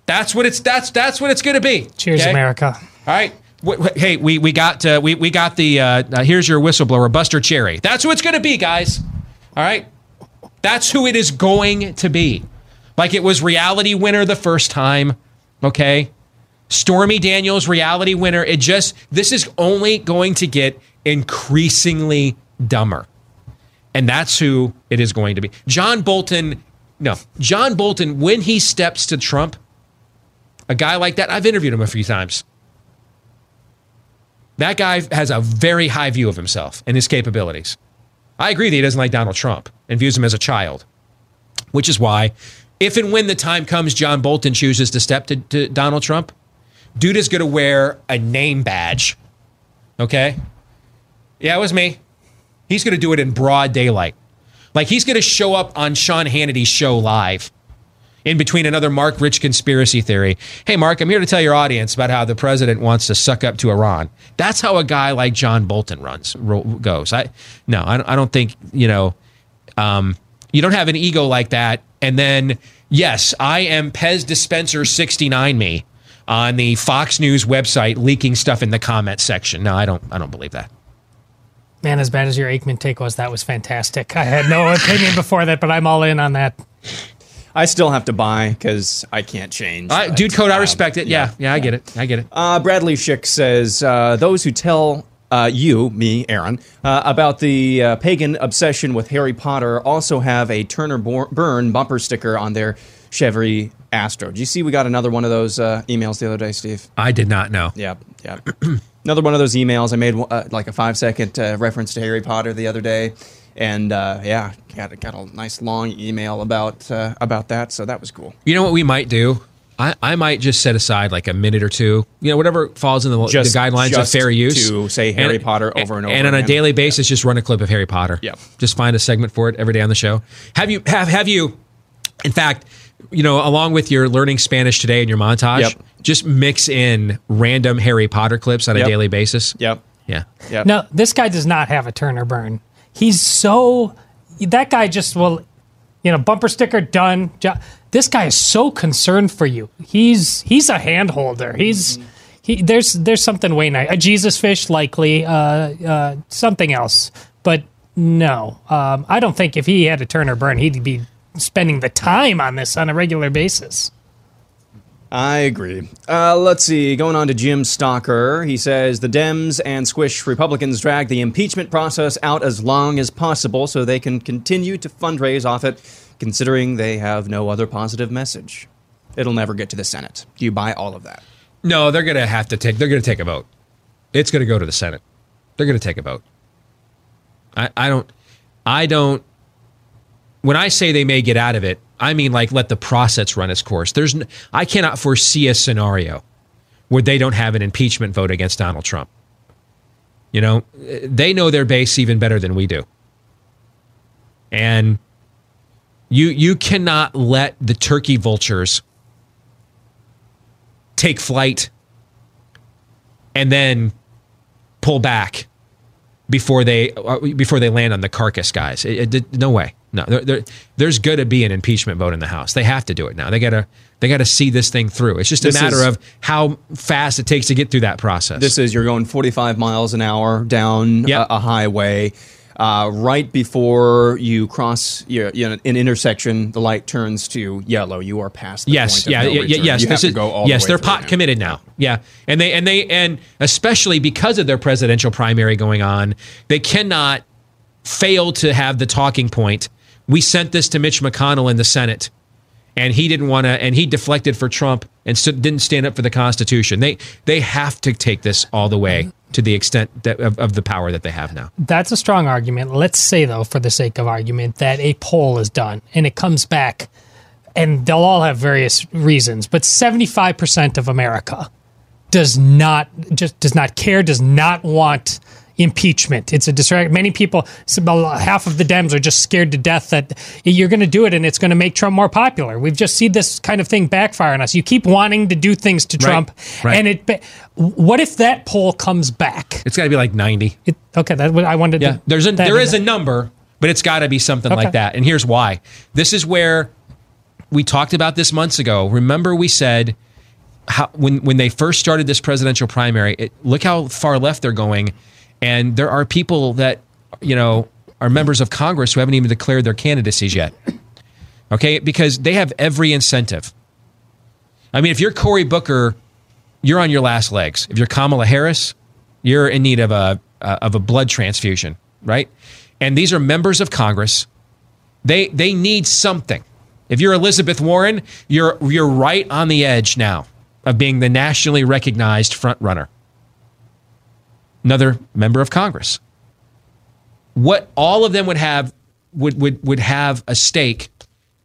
[SPEAKER 2] That's what it's that's that's what it's going to be.
[SPEAKER 4] Cheers,
[SPEAKER 2] okay?
[SPEAKER 4] America.
[SPEAKER 2] All right. W- w- Hey, we we got uh, we we got the uh, uh, here's your whistleblower, Buster Cherry. That's who it's going to be, guys. All right, that's who it is going to be. Like it was Reality Winner the first time. Okay, Stormy Daniels Reality Winner. It just this is only going to get increasingly dumber, and that's who it is going to be. John Bolton. No, John Bolton. When he steps to Trump, a guy like that. I've interviewed him a few times. That guy has a very high view of himself and his capabilities. I agree that he doesn't like Donald Trump and views him as a child, which is why, if and when the time comes, John Bolton chooses to step to, to Donald Trump, dude is going to wear a name badge, okay? Yeah, it was me. He's going to do it in broad daylight. Like he's going to show up on Sean Hannity's show live in between another Mark Rich conspiracy theory. Hey, Mark, I'm here to tell your audience about how the president wants to suck up to Iran. That's how a guy like John Bolton runs goes. I no, I, don't- I don't think you know. Um, you don't have an ego like that, and then yes, I am Pez dispenser 69 me on the Fox News website leaking stuff in the comment section. No, I don't. I don't believe that.
[SPEAKER 4] Man, as bad as your Aikman take was, that was fantastic. I had no opinion before that, but I'm all in on that.
[SPEAKER 3] I still have to buy because I can't change.
[SPEAKER 2] Uh, dude code, I
[SPEAKER 3] um,
[SPEAKER 2] respect it. Yeah, yeah, I get it. I get it.
[SPEAKER 3] Uh, Bradley Schick says uh, those who tell uh, you, me, Aaron, uh, about the uh, pagan obsession with Harry Potter also have a Turner Burn bumper sticker on their Chevy Astro. Do you see we got another one of those uh, emails the other day, Steve?
[SPEAKER 2] I did not know.
[SPEAKER 3] Yeah, yep. another one of those emails. I made uh, like a five second uh, reference to Harry Potter the other day. And uh, yeah, got, got a nice long email about uh, about that, so that was cool.
[SPEAKER 2] You know what we might do? I, I might just set aside like a minute or two, you know, whatever falls in the,
[SPEAKER 3] Just-
[SPEAKER 2] the guidelines of fair use.
[SPEAKER 3] to say Harry Potter over and over
[SPEAKER 2] And on a daily basis, just run a clip of Harry Potter.
[SPEAKER 3] Yep.
[SPEAKER 2] Just find a segment for it every day on the show. Have you have have you? In fact, you know, along with your learning Spanish today and your montage,
[SPEAKER 3] Yep.
[SPEAKER 2] just mix in random Harry Potter clips on a daily basis.
[SPEAKER 3] Yep.
[SPEAKER 2] Yeah.
[SPEAKER 3] Yep.
[SPEAKER 4] No, this guy does not have a Turner burn. He's so that guy just will, you know, bumper sticker done. This guy is so concerned for you. He's he's a hand holder. He's he. There's there's something way nice. A Jesus fish, likely. Uh, uh, something else, but no. Um, I don't think if he had a Turner burn, he'd be spending the time on this on a regular basis.
[SPEAKER 3] I agree. Uh, let's see. Going on to Jim Stalker. He says the Dems and Squish Republicans drag the impeachment process out as long as possible so they can continue to fundraise off it, considering they have no other positive message. It'll never get to the Senate. Do you buy all of that?
[SPEAKER 2] No, they're going to have to take. They're going to take a vote. It's going to go to the Senate. They're going to take a vote. I, I don't. I don't. When I say they may get out of it, I mean like let the process run its course. There's. n- I cannot foresee a scenario where they don't have an impeachment vote against Donald Trump. You know, they know their base even better than we do, and you you cannot let the turkey vultures take flight and then pull back before they uh, before they land on the carcass guys. It, it- no way. No, there, there, there's going to be an impeachment vote in the House. They have to do it now. They got to they got to see this thing through. It's just a
[SPEAKER 3] This
[SPEAKER 2] matter
[SPEAKER 3] is-
[SPEAKER 2] of how fast it takes to get through that process.
[SPEAKER 3] This is you're going 45 miles an hour down
[SPEAKER 2] Yep.
[SPEAKER 3] a, a highway. Uh, right before you cross you you know, an intersection, the light turns to yellow. You are past the
[SPEAKER 2] yes,
[SPEAKER 3] point of
[SPEAKER 2] yeah,
[SPEAKER 3] no
[SPEAKER 2] yeah,
[SPEAKER 3] return.
[SPEAKER 2] yes.
[SPEAKER 3] You have
[SPEAKER 2] this
[SPEAKER 3] to
[SPEAKER 2] is
[SPEAKER 3] go all the
[SPEAKER 2] yes.
[SPEAKER 3] way
[SPEAKER 2] They're pot
[SPEAKER 3] now.
[SPEAKER 2] committed now. Yeah, and they and they and especially because of their presidential primary going on, they cannot fail to have the talking point. We sent this to Mitch McConnell in the Senate, and he didn't want to, and he deflected for Trump and didn't stand up for the Constitution. They they have to take this all the way to the extent that, of, of the power that they have now.
[SPEAKER 4] That's a strong argument. Let's say, though, for the sake of argument, that a poll is done and it comes back, and they'll all have various reasons, but 75% of America does not just does not care, does not want impeachment. It's a distract. Many people, half of the Dems are just scared to death that you're going to do it and it's going to make Trump more popular. We've just seen this kind of thing backfire on us. You keep wanting to do things to Trump,
[SPEAKER 2] right.
[SPEAKER 4] and it. What if that poll comes back?
[SPEAKER 2] It's got to be like ninety.
[SPEAKER 4] It, okay, that I wanted.
[SPEAKER 2] Yeah,
[SPEAKER 4] to,
[SPEAKER 2] there's a there is a number, but it's got to be something
[SPEAKER 4] Okay.
[SPEAKER 2] like that. And here's why. This is where we talked about this months ago. Remember, we said how when when they first started this presidential primary, it, look how far left they're going, and there are people that you know are members of Congress who haven't even declared their candidacies yet. Okay, because they have every incentive. I mean, if you're Cory Booker, you're on your last legs. If you're Kamala Harris, you're in need of a uh, of a blood transfusion, right? And these are members of Congress. They they need something. If you're Elizabeth Warren, you're you're right on the edge now of being the nationally recognized front runner. Another member of Congress. What all of them would have would would would have a stake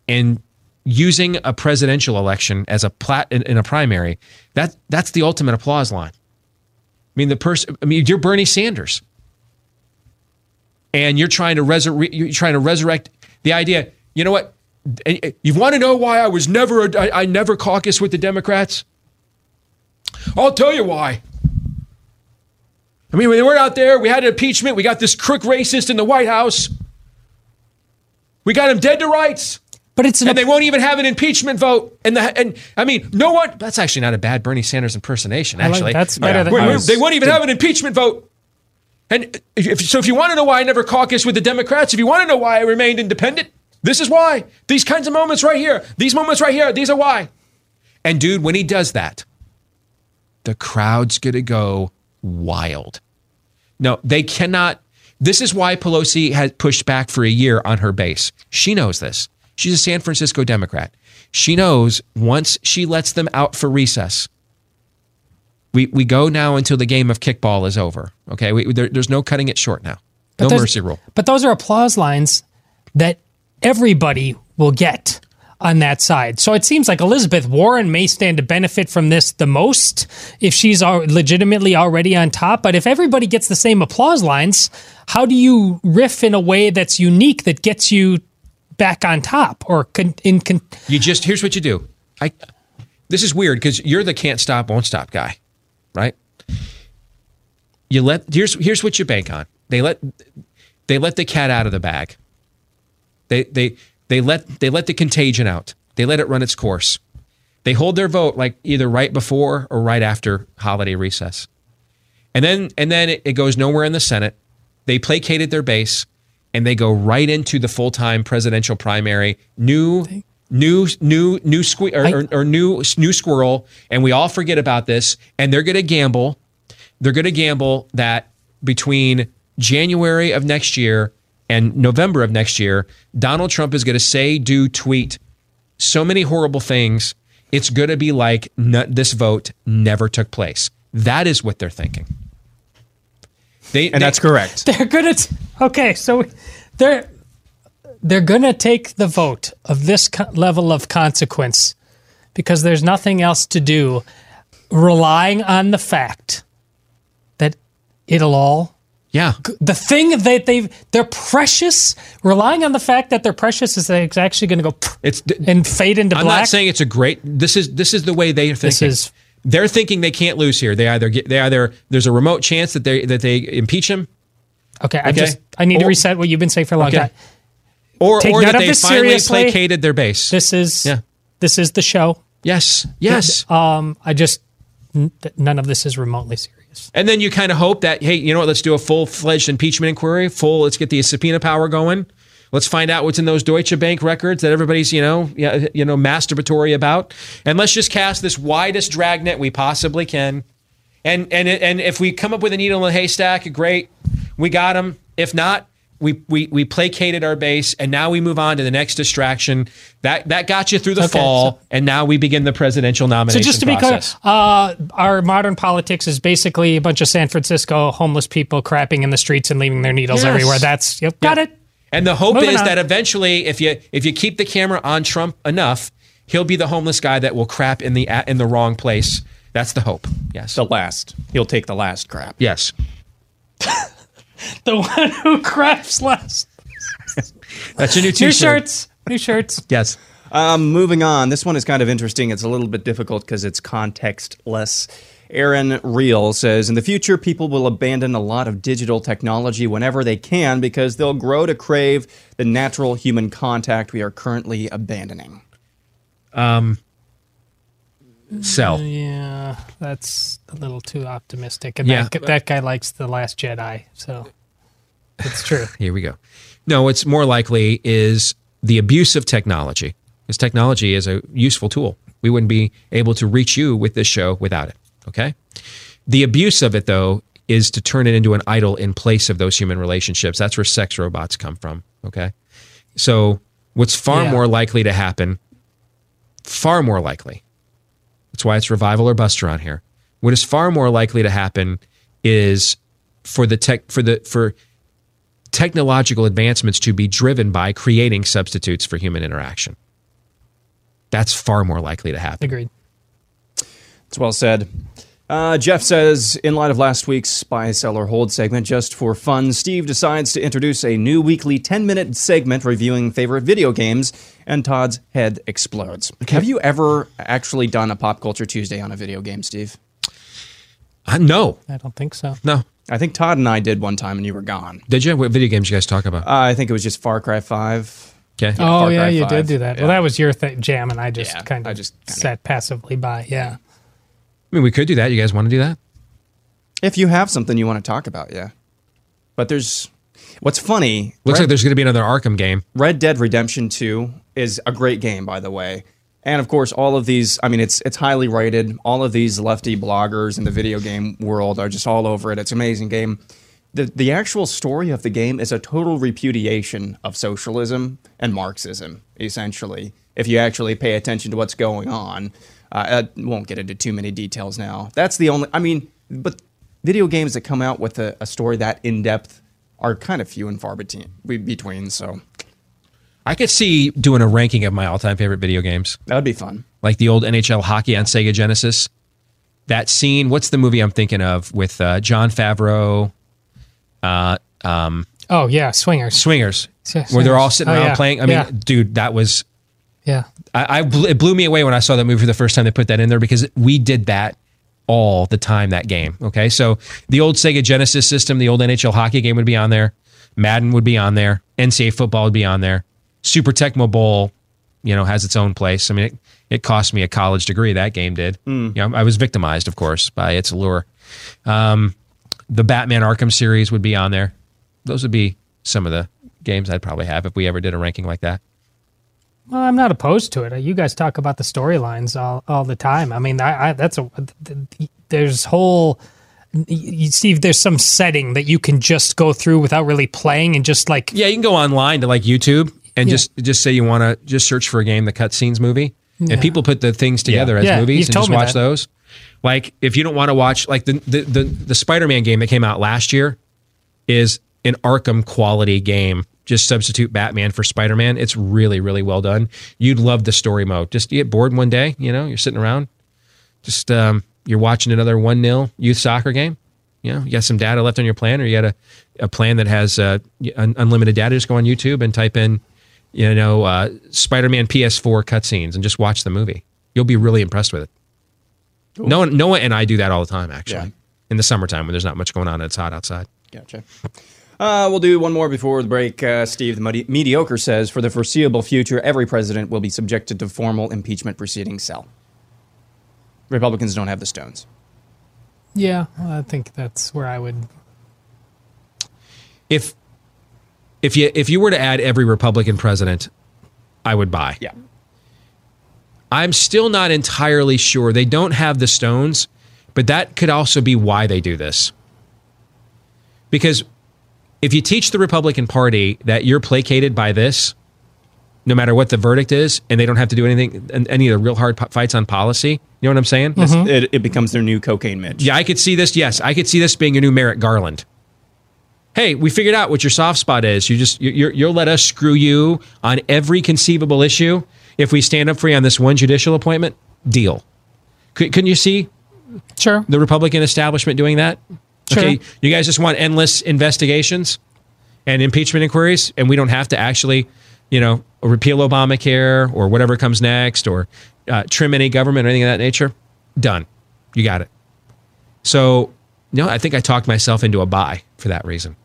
[SPEAKER 2] in using a presidential election as a plat in, in a primary. That that's the ultimate applause line. I mean, the person. I mean, you're Bernie Sanders. and you're trying to resurrect you're trying to resurrect the idea. You know what? You want to know why I was never I, I never caucus with the Democrats? I'll tell you why. I mean, when we're out there, we had an impeachment. We got this crook racist in the White House. We got him dead to rights.
[SPEAKER 4] But it's
[SPEAKER 2] and they won't even have an impeachment vote. And the and I mean, no one. That's actually not a bad Bernie Sanders impersonation.
[SPEAKER 4] I like-
[SPEAKER 2] Actually,
[SPEAKER 4] that's better than-
[SPEAKER 2] We're-
[SPEAKER 4] was-
[SPEAKER 2] they won't even have an impeachment vote. And if, so, if you want to know why I never caucused with the Democrats, if you want to know why I remained independent, this is why. These kinds of moments right here, these moments right here, these are why. And dude, when he does that, the crowd's gonna go wild. No, they cannot. This is why Pelosi has pushed back for a year on her base. She knows this. She's a San Francisco Democrat. She knows once she lets them out for recess, we, we go now until the game of kickball is over. Okay, we, there, there's no cutting it short now.
[SPEAKER 4] But
[SPEAKER 2] No mercy rule.
[SPEAKER 4] But those are applause lines that everybody will get on that side. So it seems like Elizabeth Warren may stand to benefit from this the most if she's legitimately already on top. But if everybody gets the same applause lines, how do you riff in a way that's unique that gets you back on top or con- in con-
[SPEAKER 2] You just here's what you do. I this is weird because you're the can't stop, won't stop guy, right? You let here's here's what you bank on. They let they let the cat out of the bag. They they they let they let the contagion out. They let it run its course. They hold their vote like either right before or right after holiday recess. And then and then it, it goes nowhere in the Senate. They placated their base and they go right into the full-time presidential primary. New new new new sque- or, or, or new new squirrel and we all forget about this and they're going to gamble they're going to gamble that between January of next year and November of next year, Donald Trump is going to say, do, tweet so many horrible things. It's going to be like n- this vote never took place. That is what they're thinking. They,
[SPEAKER 3] And that's correct.
[SPEAKER 4] They're gonna. Okay, so they're they're gonna take the vote of this co- level of consequence because there's nothing else to do, relying on the fact that it'll all.
[SPEAKER 2] Yeah.
[SPEAKER 4] The thing that they they're precious, relying on the fact that they're precious is that it's actually going to go
[SPEAKER 2] it's
[SPEAKER 4] and fade into black.
[SPEAKER 2] I'm not saying it's a great. This is this is the way they're thinking.
[SPEAKER 4] This is-
[SPEAKER 2] they're thinking they can't lose here. They either get they either there's a remote chance that they that they impeach him.
[SPEAKER 4] okay, I just I need to reset what you've been saying for a long
[SPEAKER 2] Okay.
[SPEAKER 4] time.
[SPEAKER 2] Or
[SPEAKER 4] Take
[SPEAKER 2] or that they finally
[SPEAKER 4] seriously.
[SPEAKER 2] placated their base.
[SPEAKER 4] This is
[SPEAKER 2] Yeah.
[SPEAKER 4] this is the show.
[SPEAKER 2] Yes. Yes.
[SPEAKER 4] Um, I just n- none of this is remotely serious.
[SPEAKER 2] And then you kind of hope that, hey, you know what? Let's do a full fledged impeachment inquiry. Full. Let's get the subpoena power going. Let's find out what's in those Deutsche Bank records that everybody's, you know, you know, masturbatory about. And let's just cast this widest dragnet we possibly can. And and and if we come up with a needle in a haystack, great, we got them. If not, we we we placated our base, and now we move on to the next distraction. That that got you through the
[SPEAKER 4] Okay,
[SPEAKER 2] fall, and now we begin the presidential nomination.
[SPEAKER 4] So just to be clear, uh, our modern politics is basically a bunch of San Francisco homeless people crapping in the streets and leaving their needles
[SPEAKER 2] Yes.
[SPEAKER 4] everywhere. That's yep, got it.
[SPEAKER 2] And the hope
[SPEAKER 4] Moving
[SPEAKER 2] is
[SPEAKER 4] on.
[SPEAKER 2] that eventually, if you if you keep the camera on Trump enough, he'll be the homeless guy that will crap in the in the wrong place. That's the hope. Yes.
[SPEAKER 3] The last. He'll take the last crap.
[SPEAKER 2] Yes.
[SPEAKER 4] The one who crafts last.
[SPEAKER 2] That's your new
[SPEAKER 4] New
[SPEAKER 2] t-shirt.
[SPEAKER 4] shirts. New shirts.
[SPEAKER 2] Yes.
[SPEAKER 3] Um, moving on. This one is kind of interesting. It's a little bit difficult because it's contextless. Aaron Reel says In the future, people will abandon a lot of digital technology whenever they can because they'll grow to crave the natural human contact we are currently abandoning.
[SPEAKER 2] Um. Sell.
[SPEAKER 4] Mm, yeah, that's a little too optimistic. And
[SPEAKER 2] Yeah.
[SPEAKER 4] that, that guy likes the Last Jedi, so it's true.
[SPEAKER 2] Here we go. No, what's more likely is the abuse of technology. Because technology is a useful tool. We wouldn't be able to reach you with this show without it. Okay. The abuse of it, though, is to turn it into an idol in place of those human relationships. That's where sex robots come from. Okay. So, what's far
[SPEAKER 4] Yeah.
[SPEAKER 2] more likely to happen, far more likely, that's why it's revival or buster on here. What is far more likely to happen is for the tech for the for technological advancements to be driven by creating substitutes for human interaction. That's far more likely to happen.
[SPEAKER 4] Agreed.
[SPEAKER 3] It's well said. Uh, Jeff says, in light of last week's buy, sell, or hold segment, just for fun, Steve decides to introduce a new weekly 10 minute segment reviewing favorite video games, and Todd's head explodes. Have you ever actually done a Pop Culture Tuesday on a video game, Steve?
[SPEAKER 2] Uh, no,
[SPEAKER 4] I don't think so.
[SPEAKER 2] no.
[SPEAKER 3] I think Todd and I did one time, and you were gone.
[SPEAKER 2] Did you? What video games you guys talk about?
[SPEAKER 3] Uh, I think it was just Far Cry 5.
[SPEAKER 2] Okay.
[SPEAKER 4] oh
[SPEAKER 3] Far
[SPEAKER 4] yeah,
[SPEAKER 3] Cry
[SPEAKER 4] you
[SPEAKER 3] 5,
[SPEAKER 4] did do that.
[SPEAKER 3] yeah.
[SPEAKER 4] Well, that was your th- jam, and I just
[SPEAKER 3] Yeah,
[SPEAKER 4] kind
[SPEAKER 3] I
[SPEAKER 4] of
[SPEAKER 3] just kinda-
[SPEAKER 4] sat passively by. Yeah.
[SPEAKER 2] I mean, we could do that. You guys want to do that?
[SPEAKER 3] If you have something you want to talk about, yeah. But there's. What's funny.
[SPEAKER 2] Looks
[SPEAKER 3] Red-
[SPEAKER 2] like there's going to be another Arkham game.
[SPEAKER 3] Red Dead Redemption 2 is a great game, by the way. And of course, all of these, I mean, it's it's highly rated. All of these lefty bloggers in the video game world are just all over it. It's an amazing game. The, the actual story of the game is a total repudiation of socialism and Marxism, essentially, if you actually pay attention to what's going on. Uh, I won't get into too many details now. That's the only, I mean, but video games that come out with a, a story that in depth are kind of few and far between, between so
[SPEAKER 2] I could see doing a ranking of my all-time favorite video games,
[SPEAKER 3] that would be fun.
[SPEAKER 2] like the old NHL hockey on Sega Genesis. That scene. What's the movie I'm thinking of with uh, Jon Favreau? Uh, um,
[SPEAKER 4] Oh yeah, swingers.
[SPEAKER 2] Swingers,
[SPEAKER 4] Yeah,
[SPEAKER 2] where they're all
[SPEAKER 4] Swingers.
[SPEAKER 2] sitting
[SPEAKER 4] Oh,
[SPEAKER 2] around
[SPEAKER 4] yeah.
[SPEAKER 2] playing. I mean,
[SPEAKER 4] Yeah.
[SPEAKER 2] dude, that was
[SPEAKER 4] Yeah.
[SPEAKER 2] I, I bl- it blew me away when I saw that movie for the first time. They put that in there because we did that all the time. That game. Okay, so the old Sega Genesis system, the old NHL hockey game would be on there. Madden would be on there. NCAA football would be on there. Super Tecmo Bowl, you know, has its own place. I mean, it, it cost me a college degree. That game did. You know, I was victimized, of course, by its allure. Um, the Batman Arkham series would be on there. Those would be some of the games I'd probably have if we ever did a ranking like that.
[SPEAKER 4] Well, I'm not opposed to it. You guys talk about the storylines all, all the time. I mean, I, I that's a there's whole you, Steve. There's some setting that you can just go through without really playing and just like
[SPEAKER 2] Yeah, you can go online to like YouTube and
[SPEAKER 4] Yeah.
[SPEAKER 2] just just say you want to just search for a game, the cutscenes movie,
[SPEAKER 4] Yeah.
[SPEAKER 2] and people put the things together as
[SPEAKER 4] Yeah,
[SPEAKER 2] movies and just watch
[SPEAKER 4] that.
[SPEAKER 2] those. Like if you don't want to watch like the the the, the Spider-Man game that came out last year is an Arkham quality game. Just substitute Batman for Spider-Man. It's really really well done. You'd love the story mode. Just get bored one day, you know, you're sitting around, just um, you're watching another one 0 youth soccer game. You know, you got some data left on your plan, or you got a, a plan that has uh, un- unlimited data. Just go on YouTube and type in, you know, uh, Spider-Man PS4 cutscenes and just watch the movie. You'll be really impressed with it. Noah, Noah and I do that all the time, actually,
[SPEAKER 3] Yeah.
[SPEAKER 2] in the summertime when there's not much going on and it's hot outside.
[SPEAKER 3] Gotcha. Uh, we'll do one more before the break. Uh, Steve, the mediocre says, for the foreseeable future, every president will be subjected to formal impeachment proceedings. Sell. Republicans don't have the stones.
[SPEAKER 4] yeah. I think that's where I would.
[SPEAKER 2] If if you if you were to add every Republican president, I would buy.
[SPEAKER 3] Yeah.
[SPEAKER 2] I'm still not entirely sure. They don't have the stones, but that could also be why they do this. Because if you teach the Republican Party that you're placated by this, no matter what the verdict is, and they don't have to do anything, any of the real hard po- fights on policy, you know what I'm saying? Mm-hmm.
[SPEAKER 3] It, it becomes their new cocaine Mitch.
[SPEAKER 2] Yeah, I could see this. Yes, I could see this being your new Merrick Garland. Hey, we figured out what your soft spot is. You just you you're, you'll let us screw you on every conceivable issue if we stand up for you on this one judicial appointment. Deal. Could, couldn't you see
[SPEAKER 4] Sure.
[SPEAKER 2] the Republican establishment doing that?
[SPEAKER 4] Sure.
[SPEAKER 2] Okay, you guys just want endless investigations and impeachment inquiries, and we don't have to actually, you know, repeal Obamacare or whatever comes next, or uh, trim any government or anything of that nature. Done. You got it. So, you know, I think I talked myself into a buy for that reason.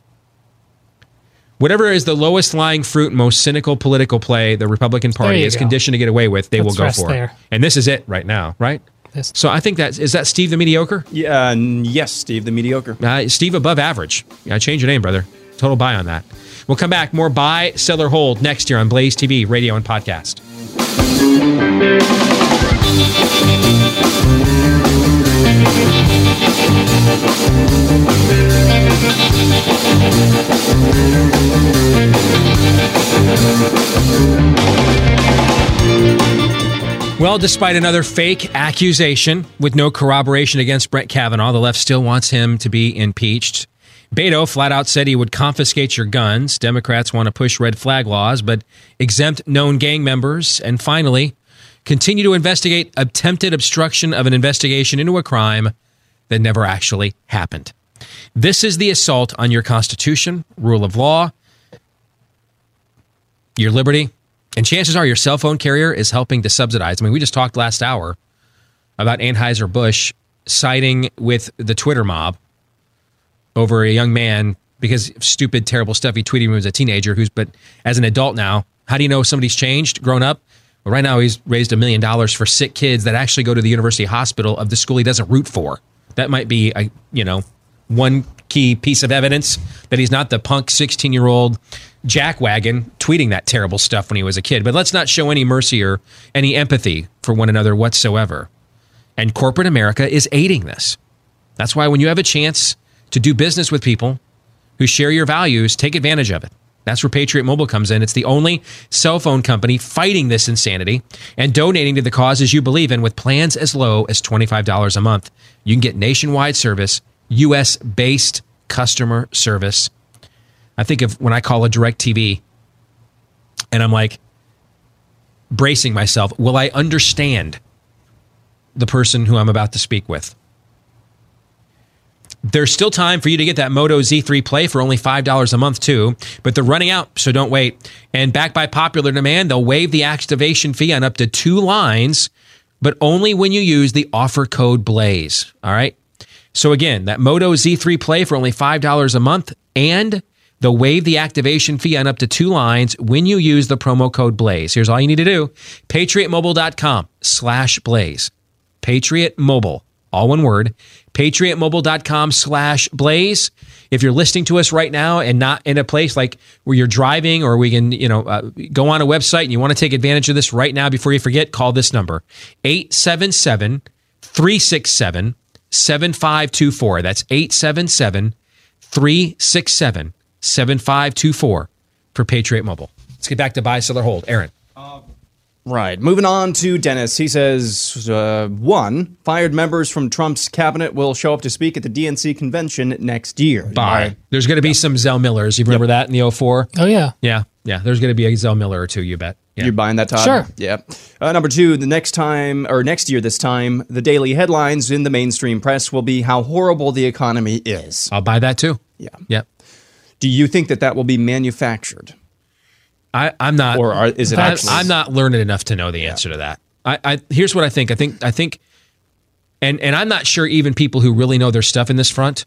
[SPEAKER 2] Whatever is the lowest lying fruit, most cynical political play the Republican Party is
[SPEAKER 4] go.
[SPEAKER 2] conditioned to get away with, they
[SPEAKER 4] Let's
[SPEAKER 2] will go for.
[SPEAKER 4] there.
[SPEAKER 2] And this is it right now, right?
[SPEAKER 4] This-
[SPEAKER 2] So I think that is that Steve the mediocre.
[SPEAKER 3] Yeah, n- yes, Steve, the mediocre.
[SPEAKER 2] Uh, Steve above average. Yeah, change your name, brother. Total buy on that. We'll come back. More buy, sell, or hold next year on Blaze TV, radio, and podcast. Well, despite another fake accusation with no corroboration against Brett Kavanaugh, the left still wants him to be impeached. Beto flat out said he would confiscate your guns. Democrats want to push red flag laws, but exempt known gang members. And finally, continue to investigate attempted obstruction of an investigation into a crime that never actually happened. This is the assault on your Constitution, rule of law, your liberty, and chances are your cell phone carrier is helping to subsidize. I mean, we just talked last hour about Anheuser-Busch siding with the Twitter mob over a young man because of stupid, terrible stuff he tweeted when he was a teenager. Who's but as an adult now, how do you know somebody's changed, grown up? Well, right now he's raised a million dollars for sick kids that actually go to the university hospital of the school he doesn't root for. That might be a you know one key piece of evidence that he's not the punk 16 year old jackwagon tweeting that terrible stuff when he was a kid. But let's not show any mercy or any empathy for one another whatsoever. And corporate America is aiding this. That's why when you have a chance to do business with people who share your values, take advantage of it. That's where Patriot Mobile comes in. It's the only cell phone company fighting this insanity and donating to the causes you believe in with plans as low as $25 a month. You can get nationwide service, US based customer service. I think of when I call a DirecTV and I'm like bracing myself, will I understand the person who I'm about to speak with? There's still time for you to get that Moto Z3 Play for only $5 a month, too, but they're running out, so don't wait. And backed by popular demand, they'll waive the activation fee on up to two lines, but only when you use the offer code BLAZE. All right. So again, that Moto Z3 Play for only $5 a month, and they'll waive the activation fee on up to two lines when you use the promo code BLAZE. Here's all you need to do patriotmobile.com slash blaze. Patriot Mobile, all one word, patriotmobile.com slash blaze. If you're listening to us right now and not in a place like where you're driving or we can, you know, uh, go on a website and you want to take advantage of this right now before you forget, call this number 877 367 7524. That's 877 367 7524 for Patriot Mobile. Let's get back to buy, sell, or hold. Aaron.
[SPEAKER 3] Right. Moving on to Dennis. He says, uh, one, fired members from Trump's cabinet will show up to speak at the DNC convention next year.
[SPEAKER 2] Buy. There's going to be some Zell Millers. You remember that in the 04?
[SPEAKER 4] Oh, yeah.
[SPEAKER 2] Yeah. Yeah. There's going to be a Zell Miller or two, you bet. Yeah.
[SPEAKER 3] You're buying that, Todd?
[SPEAKER 4] Sure.
[SPEAKER 3] Yeah. Uh, number two, the next time, or next year this time, the daily headlines in the mainstream press will be how horrible the economy is.
[SPEAKER 2] I'll buy that too.
[SPEAKER 3] Yeah.
[SPEAKER 2] Yep.
[SPEAKER 3] Do you think that that will be manufactured?
[SPEAKER 2] I, I'm not.
[SPEAKER 3] Or are, is it
[SPEAKER 2] I,
[SPEAKER 3] actually?
[SPEAKER 2] I'm not learned enough to know the answer to that. I, I here's what I think. I think I think, and and I'm not sure even people who really know their stuff in this front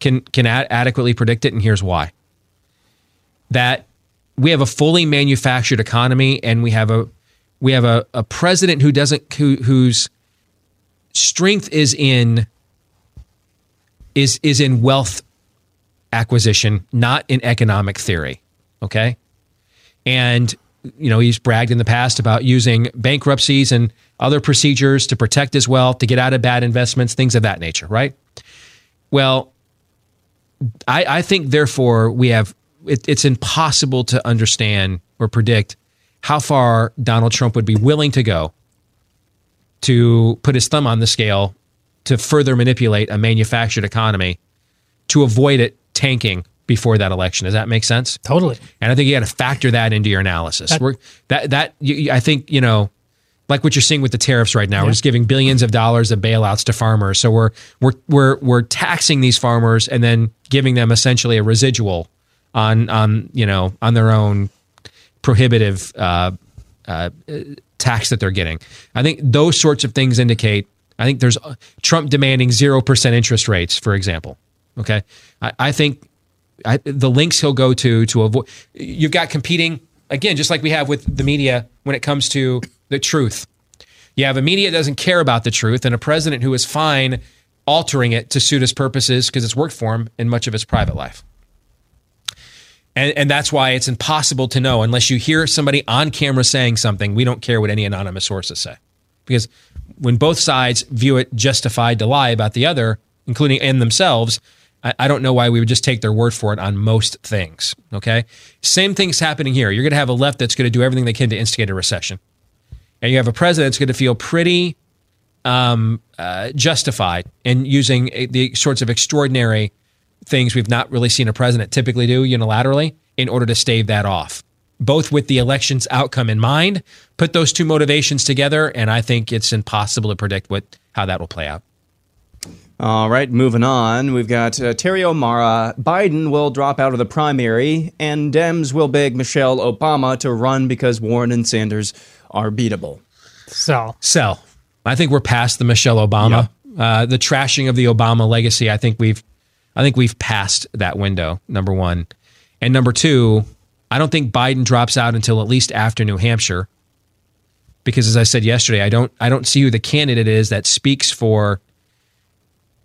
[SPEAKER 2] can can ad- adequately predict it. And here's why. That we have a fully manufactured economy, and we have a we have a, a president who doesn't who whose strength is in is is in wealth acquisition, not in economic theory. Okay. And, you know, he's bragged in the past about using bankruptcies and other procedures to protect his wealth, to get out of bad investments, things of that nature, right? Well, I, I think, therefore, we have it, it's impossible to understand or predict how far Donald Trump would be willing to go to put his thumb on the scale to further manipulate a manufactured economy to avoid it tanking before that election. Does that make sense?
[SPEAKER 4] Totally.
[SPEAKER 2] And I think you got to factor that into your analysis.
[SPEAKER 4] That-
[SPEAKER 2] We're, that that you, I think you know, like what you're seeing with the tariffs right now. We're just giving billions of dollars of bailouts to farmers. So we're we're we're we're taxing these farmers and then giving them essentially a residual on on you know on their own prohibitive uh, uh, tax that they're getting. I think those sorts of things indicate. I think there's uh, Trump demanding zero percent interest rates, for example. Okay, I, I think I, the links he'll go to to avoid. You've got competing again, just like we have with the media when it comes to the truth. You have a media that doesn't care about the truth, and a president who is fine altering it to suit his purposes because it's worked for him in much of his private life. And, and that's why it's impossible to know unless you hear somebody on camera saying something. We don't care what any anonymous sources say. Because when both sides view it justified to lie about the other, including in themselves, I, I don't know why we would just take their word for it on most things. Okay. Same thing's happening here. You're going to have a left that's going to do everything they can to instigate a recession. And you have a president that's going to feel pretty um, uh, justified in using a, the sorts of extraordinary things we've not really seen a president typically do unilaterally in order to stave that off. Both with the election's outcome in mind, put those two motivations together, and I think it's impossible to predict what how that will play out.
[SPEAKER 3] All right, moving on. We've got uh, Terry O'Mara. Biden will drop out of the primary, and Dems will beg Michelle Obama to run because Warren and Sanders are beatable.
[SPEAKER 4] So,
[SPEAKER 2] Sell. I think we're past the Michelle Obama, uh, the trashing of the Obama legacy. I think we've, I think we've passed that window. Number one, and number two, I don't think Biden drops out until at least after New Hampshire, because as I said yesterday, I don't, I don't see who the candidate is that speaks for,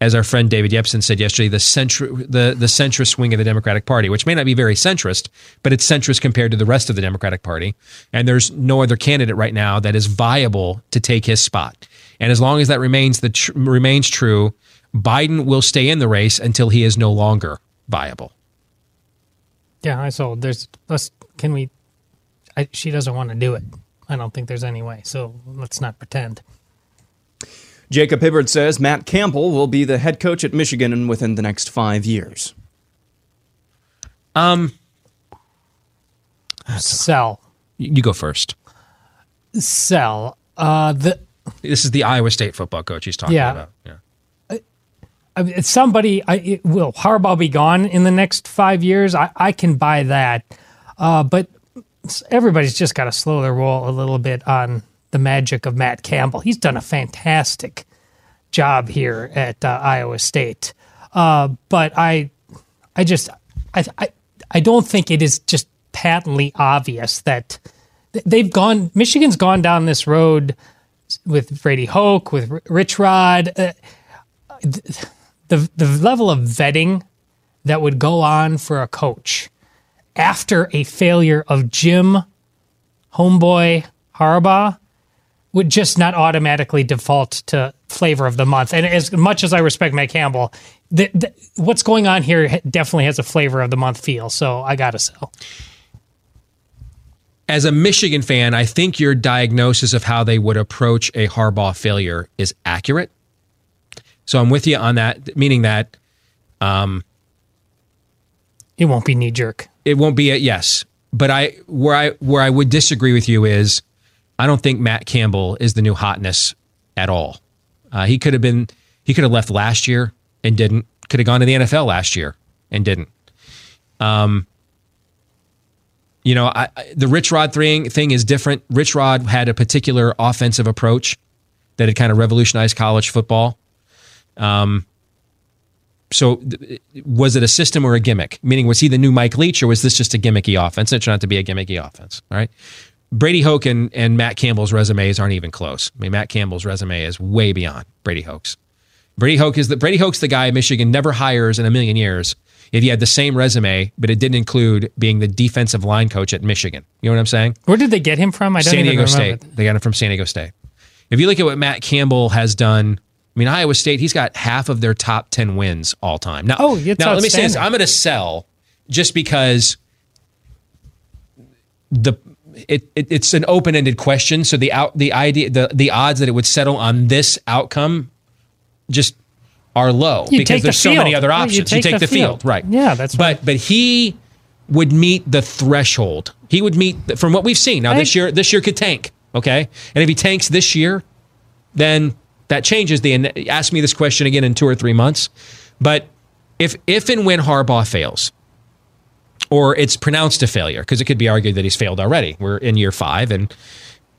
[SPEAKER 2] as our friend David Yepsen said yesterday, the centr, the the centrist wing of the Democratic Party, which may not be very centrist, but it's centrist compared to the rest of the Democratic Party. And there's no other candidate right now that is viable to take his spot. And as long as that remains the tr- remains true, Biden will stay in the race until he is no longer viable.
[SPEAKER 4] yeah, I sold. There's, let's, can we, I, she doesn't want to do it. I don't think there's any way. So let's not pretend.
[SPEAKER 3] Jacob Hibbard says Matt Campbell will be the head coach at Michigan within the next five years.
[SPEAKER 2] Um,
[SPEAKER 4] Sell.
[SPEAKER 2] you go first.
[SPEAKER 4] Sell. Uh, the,
[SPEAKER 2] This is the Iowa State football coach he's talking
[SPEAKER 4] Yeah.
[SPEAKER 2] about. Yeah.
[SPEAKER 4] I somebody I, it, will Harbaugh be gone in the next five years? I, I can buy that, uh, but everybody's just got to slow their roll a little bit on the magic of Matt Campbell. He's done a fantastic job here at uh, Iowa State, uh, but I, I just, I, I, I don't think it is just patently obvious that they've gone. Michigan's gone down this road with Brady Hoke, with Rich Rod. Uh, the the level of vetting that would go on for a coach after a failure of Jim Homeboy Harbaugh would just not automatically default to flavor of the month. And as much as I respect Matt Campbell, the, the, what's going on here definitely has a flavor of the month feel. So I got to sell.
[SPEAKER 2] As a Michigan fan, I think your diagnosis of how they would approach a Harbaugh failure is accurate. So I'm with you on that, meaning that um,
[SPEAKER 4] It won't be knee jerk.
[SPEAKER 2] it won't be a yes. But I where I where I would disagree with you is I don't think Matt Campbell is the new hotness at all. Uh, he could have been he could have left last year and didn't. Could have gone to the NFL last year and didn't. Um, you know, I, the Rich Rod thing thing is different. Rich Rod had a particular offensive approach that had kind of revolutionized college football. Um, so th- was it a system or a gimmick? Meaning, was he the new Mike Leach or was this just a gimmicky offense? It turned out to be a gimmicky offense. All right. Brady Hoke and, and Matt Campbell's resumes aren't even close. I mean, Matt Campbell's resume is way beyond Brady Hoke's. Brady Hoke is the Brady Hoke's the guy Michigan never hires in a million years if he had the same resume, but it didn't include being the defensive line coach at Michigan. You know what I'm saying?
[SPEAKER 4] Where did they get him from? I don't
[SPEAKER 2] San Diego. State. They got him from San Diego State. If you look at what Matt Campbell has done, I mean, Iowa State, he's got half of their top 10 wins all time. Now,
[SPEAKER 4] Oh, it's
[SPEAKER 2] now let me say this. I'm going to sell just because the it, it it's an open-ended question. So the out the idea the the odds that it would settle on this outcome just are low
[SPEAKER 4] You
[SPEAKER 2] because
[SPEAKER 4] take the
[SPEAKER 2] there's so many other
[SPEAKER 4] Right, you
[SPEAKER 2] options. You
[SPEAKER 4] take
[SPEAKER 2] take,
[SPEAKER 4] the
[SPEAKER 2] the, field.
[SPEAKER 4] field.
[SPEAKER 2] right?
[SPEAKER 4] Yeah, that's
[SPEAKER 2] but but he would meet the threshold. He would meet from what we've seen. Now
[SPEAKER 4] I-
[SPEAKER 2] this year this year could tank, okay? And if he tanks this year, then that changes the and ask me this question again in 2 or 3 months. But if if and when Harbaugh fails, or it's pronounced a failure because it could be argued that he's failed already. We're in year five, and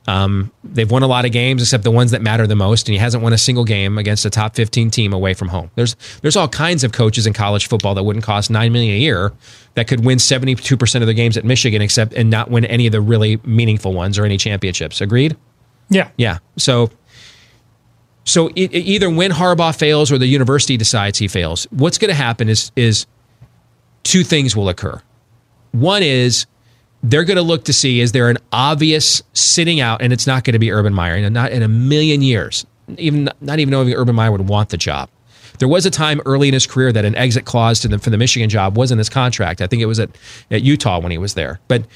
[SPEAKER 2] um, they've won a lot of games except the ones that matter the most, and he hasn't won a single game against a top fifteen team away from home. There's there's all kinds of coaches in college football that wouldn't cost nine million a year that could win seventy two percent of their games at Michigan, except and not win any of the really meaningful ones or any championships. Agreed?
[SPEAKER 4] Yeah.
[SPEAKER 2] Yeah. So, so it, it either when Harbaugh fails or the university decides he fails, what's going to happen is is two things will occur. One is they're going to look to see is there an obvious sitting out, and it's not going to be Urban Meyer, and not in a million years, even not even knowing Urban Meyer would want the job. There was a time early in his career that an exit clause to the, for the Michigan job was in his contract. I think it was at, at Utah when he was there, but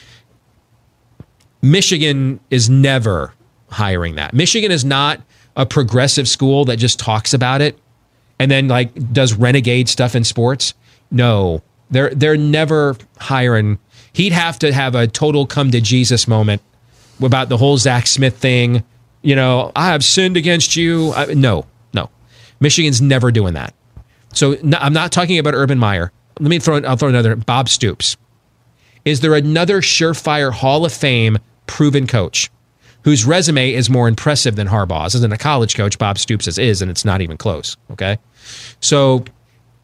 [SPEAKER 2] Michigan is never hiring that. Michigan is not a progressive school that just talks about it and then like does renegade stuff in sports. No, they're they're never hiring. He'd have to have a total come to Jesus moment about the whole Zach Smith thing. You know, I have sinned against you. I, no, no. Michigan's never doing that. So no, I'm not talking about Urban Meyer. Let me throw. I'll throw another. Bob Stoops. Is there another surefire Hall of Fame proven coach whose resume is more impressive than Harbaugh's? In a college coach, Bob Stoops is, is, and it's not even close. Okay, so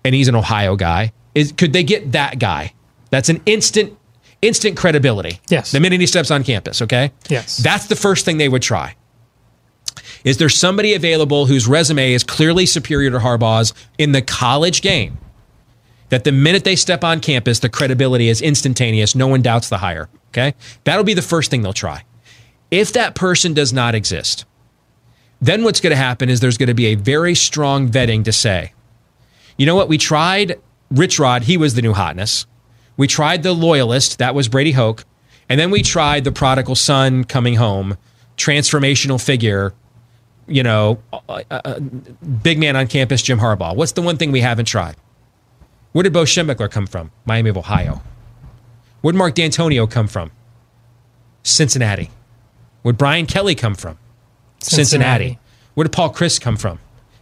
[SPEAKER 2] and he's an Ohio guy. Is could they get that guy? That's an instant instant credibility.
[SPEAKER 4] Yes.
[SPEAKER 2] The minute he steps on campus. Okay.
[SPEAKER 4] Yes.
[SPEAKER 2] That's the first thing they would try. Is there somebody available whose resume is clearly superior to Harbaugh's in the college game? That the minute they step on campus, the credibility is instantaneous. No one doubts the hire. Okay. That'll be the first thing they'll try. If that person does not exist, then what's going to happen is there's going to be a very strong vetting to say, you know what? We tried Rich Rod, he was the new hotness. We tried the loyalist, that was Brady Hoke. And then we tried the prodigal son coming home, transformational figure, you know, uh, uh, big man on campus, Jim Harbaugh. What's the one thing we haven't tried? Where did Bo Schembechler come from? Miami of Ohio. Where did Mark Dantonio come from? Cincinnati. Where'd Brian Kelly come from? Cincinnati.
[SPEAKER 4] Cincinnati.
[SPEAKER 2] Where did Paul Chryst come from?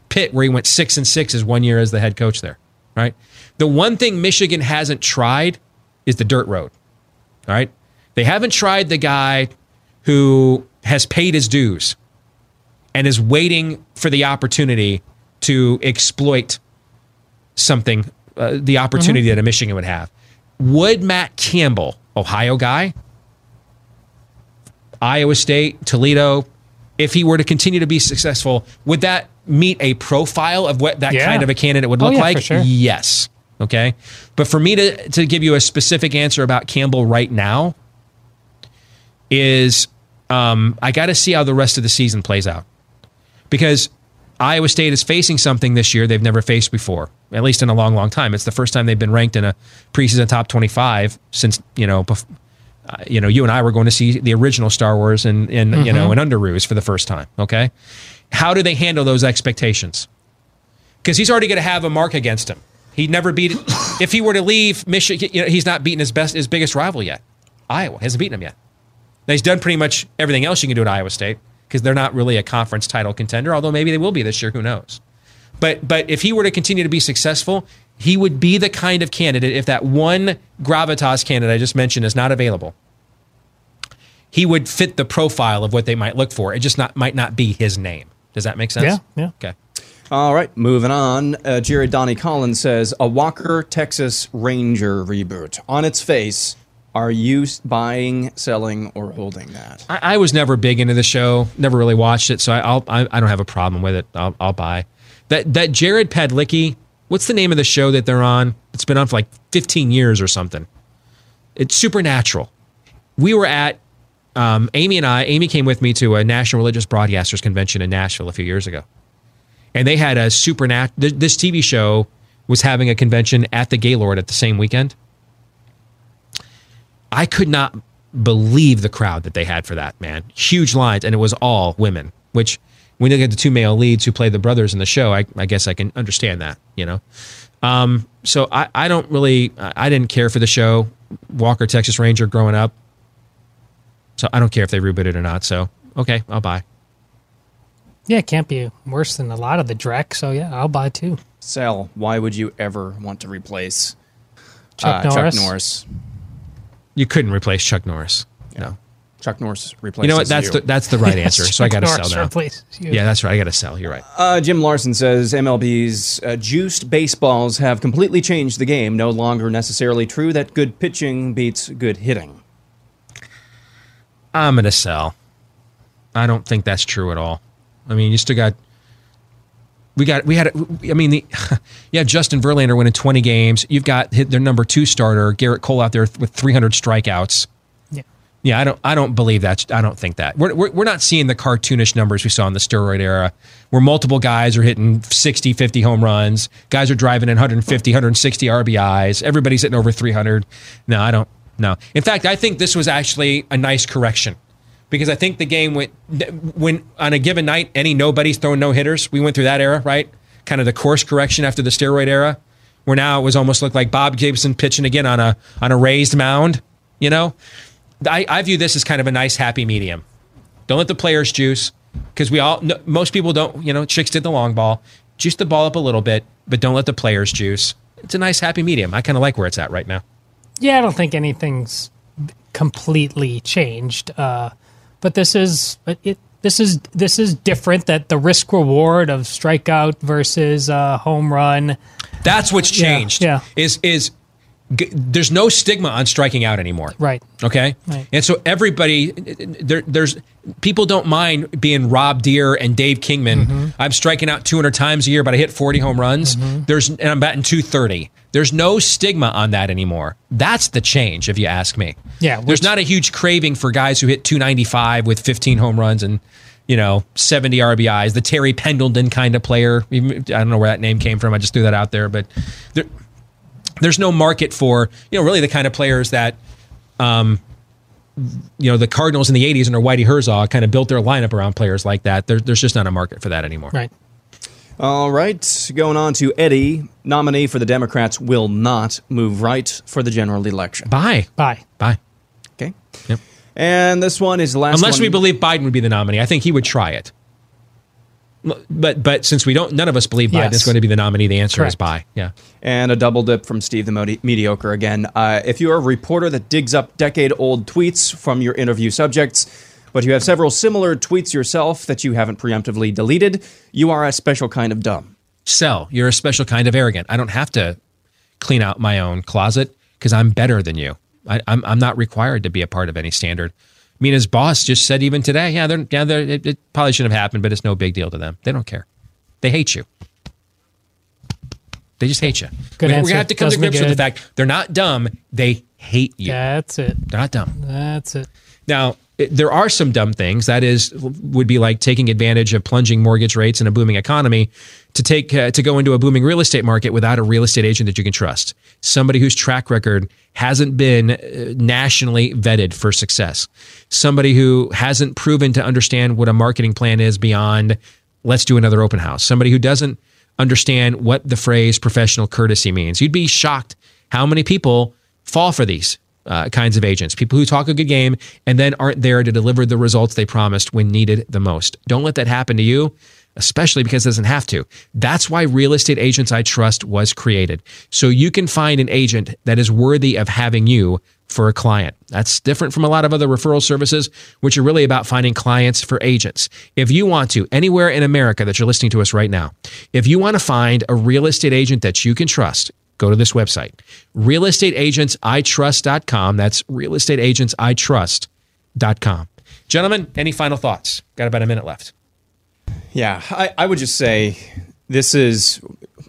[SPEAKER 2] Pitt, where he went six and six as one year as the head coach there, right? The one thing Michigan hasn't tried is the dirt road. All right. They haven't tried the guy who has paid his dues and is waiting for the opportunity to exploit something, uh, the opportunity that a Michigan would have. Would Matt Campbell, Ohio guy, Iowa State, Toledo, if he were to continue to be successful, would that meet a profile of what that
[SPEAKER 4] Yeah.
[SPEAKER 2] kind of a candidate would
[SPEAKER 4] Oh,
[SPEAKER 2] look
[SPEAKER 4] yeah,
[SPEAKER 2] like?
[SPEAKER 4] sure.
[SPEAKER 2] Yes. Okay. But for me to, to give you a specific answer about Campbell right now is um, I got to see how the rest of the season plays out. Because Iowa State is facing something this year they've never faced before, at least in a long, long time. It's the first time they've been ranked in a preseason top 25 since, you know, bef- uh, you know, you and I were going to see the original Star Wars and, and you know, in Underoos for the first time. Okay. How do they handle those expectations? Because he's already going to have a mark against him. He'd never beat if he were to leave Michigan. You know, he's not beaten his best, his biggest rival yet. Iowa hasn't beaten him yet. Now he's done pretty much everything else you can do at Iowa State because they're not really a conference title contender. Although maybe they will be this year. Who knows? But but if he were to continue to be successful, he would be the kind of candidate. If that one gravitas candidate I just mentioned is not available, he would fit the profile of what they might look for. It just not might not be his name. Does that make sense?
[SPEAKER 4] Yeah, yeah.
[SPEAKER 2] Okay.
[SPEAKER 3] All right, moving on. Uh, Jared Donnie Collins says a Walker Texas Ranger reboot on its face. Are you buying, selling, or holding that?
[SPEAKER 2] I, I was never big into the show. Never really watched it, so I, I'll I, I don't have a problem with it. I'll, I'll buy that that Jared Padalecki. What's the name of the show that they're on? It's been on for like 15 years or something. It's Supernatural. We were at um, Amy and I. Amy came with me to a National Religious Broadcasters Convention in Nashville a few years ago, and they had a supernatural. This TV show was having a convention at the Gaylord at the same weekend. I could not believe the crowd that they had for that, man. Huge lines, and it was all women, which when you at the two male leads who play the brothers in the show, I, I guess I can understand that, you know? Um, so I, I don't really, I I didn't care for the show, Walker, Texas Ranger growing up. So I don't care if they reboot it or not. So, okay, I'll buy.
[SPEAKER 4] Yeah, it can't be worse than a lot of the Drek. So yeah, I'll buy two.
[SPEAKER 3] Sell. Why would you ever want to replace
[SPEAKER 4] Chuck
[SPEAKER 3] uh,
[SPEAKER 4] Norris.
[SPEAKER 3] Chuck Norris?
[SPEAKER 2] You couldn't replace Chuck Norris. No.
[SPEAKER 3] Chuck Norris replaces
[SPEAKER 2] You know what? That's the, that's the right answer. So I got to sell now. Yeah, that's right. I got to sell. You're right.
[SPEAKER 3] Uh, Jim Larson says MLB's uh, juiced baseballs have completely changed the game. No longer necessarily true that good pitching beats good hitting.
[SPEAKER 2] I'm going to sell. I don't think that's true at all. I mean, you still got. We got. We had. I mean, the, you have Justin Verlander winning 20 games. You've got hit their number two starter Gerrit Cole out there with 300 strikeouts.
[SPEAKER 4] Yeah.
[SPEAKER 2] Yeah, I don't. I don't believe that. I don't think that. We're, we're, we're not seeing the cartoonish numbers we saw in the steroid era, where multiple guys are hitting 60, 50 home runs. Guys are driving in 150, 160 RBIs. Everybody's hitting over 300. No, I don't. No. In fact, I think this was actually a nice correction because I think the game went when on a given night, any nobody's throwing no hitters. We went through that era, right? Kind of the course correction after the steroid era, where now it was almost looked like Bob Gibson pitching again on a on a raised mound. You know, I, I view this as kind of a nice happy medium. Don't let the players juice because we all no, most people don't. You know, chicks did the long ball. juice the ball up a little bit, but don't let the players juice. It's a nice happy medium. I kind of like where it's at right now.
[SPEAKER 4] Yeah, I don't think anything's completely changed. Uh, but this is it. This is this is different. That the risk reward of strikeout versus uh, home run.
[SPEAKER 2] That's what's changed.
[SPEAKER 4] yeah.
[SPEAKER 2] Is is g- there's no stigma on striking out anymore.
[SPEAKER 4] Right.
[SPEAKER 2] Okay.
[SPEAKER 4] Right.
[SPEAKER 2] And so everybody there there's people don't mind being Rob Deer and Dave Kingman.
[SPEAKER 4] Mm-hmm.
[SPEAKER 2] I'm striking out 200 times a year, but I hit 40 home runs. There's and I'm batting 230. There's no stigma on that anymore. That's the change, if you ask me.
[SPEAKER 4] Yeah,
[SPEAKER 2] There's not a huge craving for guys who hit 295 with 15 home runs and you know 70 RBIs. The Terry Pendleton kind of player. I don't know where that name came from. I just threw that out there, but there, there's no market for you know really the kind of players that um you know the Cardinals in the 80s under Whitey Herzog kind of built their lineup around players like that. There, there's just not a market for that anymore.
[SPEAKER 4] Right.
[SPEAKER 3] All right, going on to Eddie, nominee for the Democrats will not move right for the general election.
[SPEAKER 2] Bye.
[SPEAKER 4] Bye.
[SPEAKER 2] Bye.
[SPEAKER 3] Okay.
[SPEAKER 2] Yep.
[SPEAKER 3] And this one is the last
[SPEAKER 2] Unless
[SPEAKER 3] one.
[SPEAKER 2] we believe Biden would be the nominee, I think he would try it. But but since we don't, none of us believe Biden
[SPEAKER 3] Yes.
[SPEAKER 2] is going to be the nominee. The answer is bye. Yeah.
[SPEAKER 3] And a double dip from Steve the Modi- Mediocre again. Uh, if you're a reporter that digs up decade old tweets from your interview subjects, but you have several similar tweets yourself that you haven't preemptively deleted, you are a special kind of dumb.
[SPEAKER 2] Sell. You're a special kind of arrogant. I don't have to clean out my own closet because I'm better than you. I, I'm I'm not required to be a part of any standard. Mina's boss just said even today, yeah, they're, yeah, they're, it, it probably shouldn't have happened, but it's no big deal to them. They don't care. They hate you. They just hate you.
[SPEAKER 4] Good
[SPEAKER 2] we, are gonna have to come
[SPEAKER 4] Does
[SPEAKER 2] to grips with the fact they're not dumb. They hate you.
[SPEAKER 4] That's it.
[SPEAKER 2] They're not dumb.
[SPEAKER 4] That's it.
[SPEAKER 2] Now, there are some dumb things. That is, would be like taking advantage of plunging mortgage rates in a booming economy to take uh, to go into a booming real estate market without a real estate agent that you can trust. Somebody whose track record hasn't been uh, nationally vetted for success. Somebody who hasn't proven to understand what a marketing plan is beyond let's do another open house. Somebody who doesn't understand what the phrase professional courtesy means. You'd be shocked how many people fall for these uh, kinds of agents. People who talk a good game and then aren't there to deliver the results they promised when needed the most. Don't let that happen to you, especially because it doesn't have to. That's why Real Estate Agents I Trust was created. So you can find an agent that is worthy of having you for a client. That's different from a lot of other referral services, which are really about finding clients for agents. If you want to, anywhere in America that you're listening to us right now, if you want to find a real estate agent that you can trust, go to this website, realestateagentsitrust.com. That's realestateagentsitrust.com. Gentlemen, any final thoughts? Got about a minute left.
[SPEAKER 3] Yeah, I, I would just say this is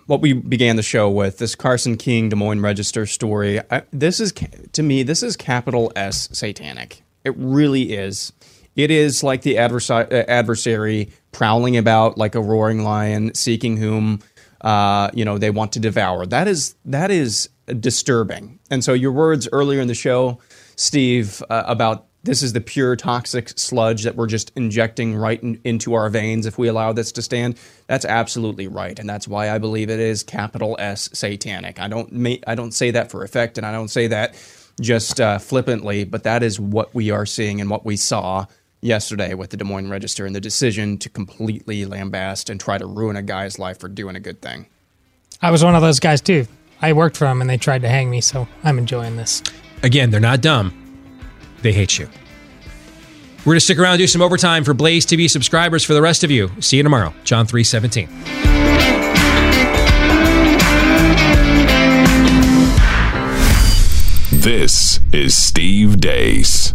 [SPEAKER 3] what we began the show with this Carson King Des Moines Register story. I, this is, to me, this is capital S satanic. It really is. It is like the uh, adversary prowling about like a roaring lion, seeking whom uh, you know they want to devour. That is that is disturbing. And so your words earlier in the show, Steve, uh, about this is the pure toxic sludge that we're just injecting right in, into our veins if we allow this to stand. That's absolutely right, and that's why I believe it is capital S satanic. I don't ma- I don't say that for effect, and I don't say that just uh, flippantly, but that is what we are seeing and what we saw yesterday with the Des Moines Register and the decision to completely lambast and try to ruin a guy's life for doing a good thing.
[SPEAKER 4] I was one of those guys too. I worked for them and they tried to hang me, so I'm enjoying this.
[SPEAKER 2] Again, they're not dumb. They hate you. We're going to stick around and do some overtime for Blaze TV subscribers for the rest of you. See you tomorrow. John 317.
[SPEAKER 1] This is Steve Deace.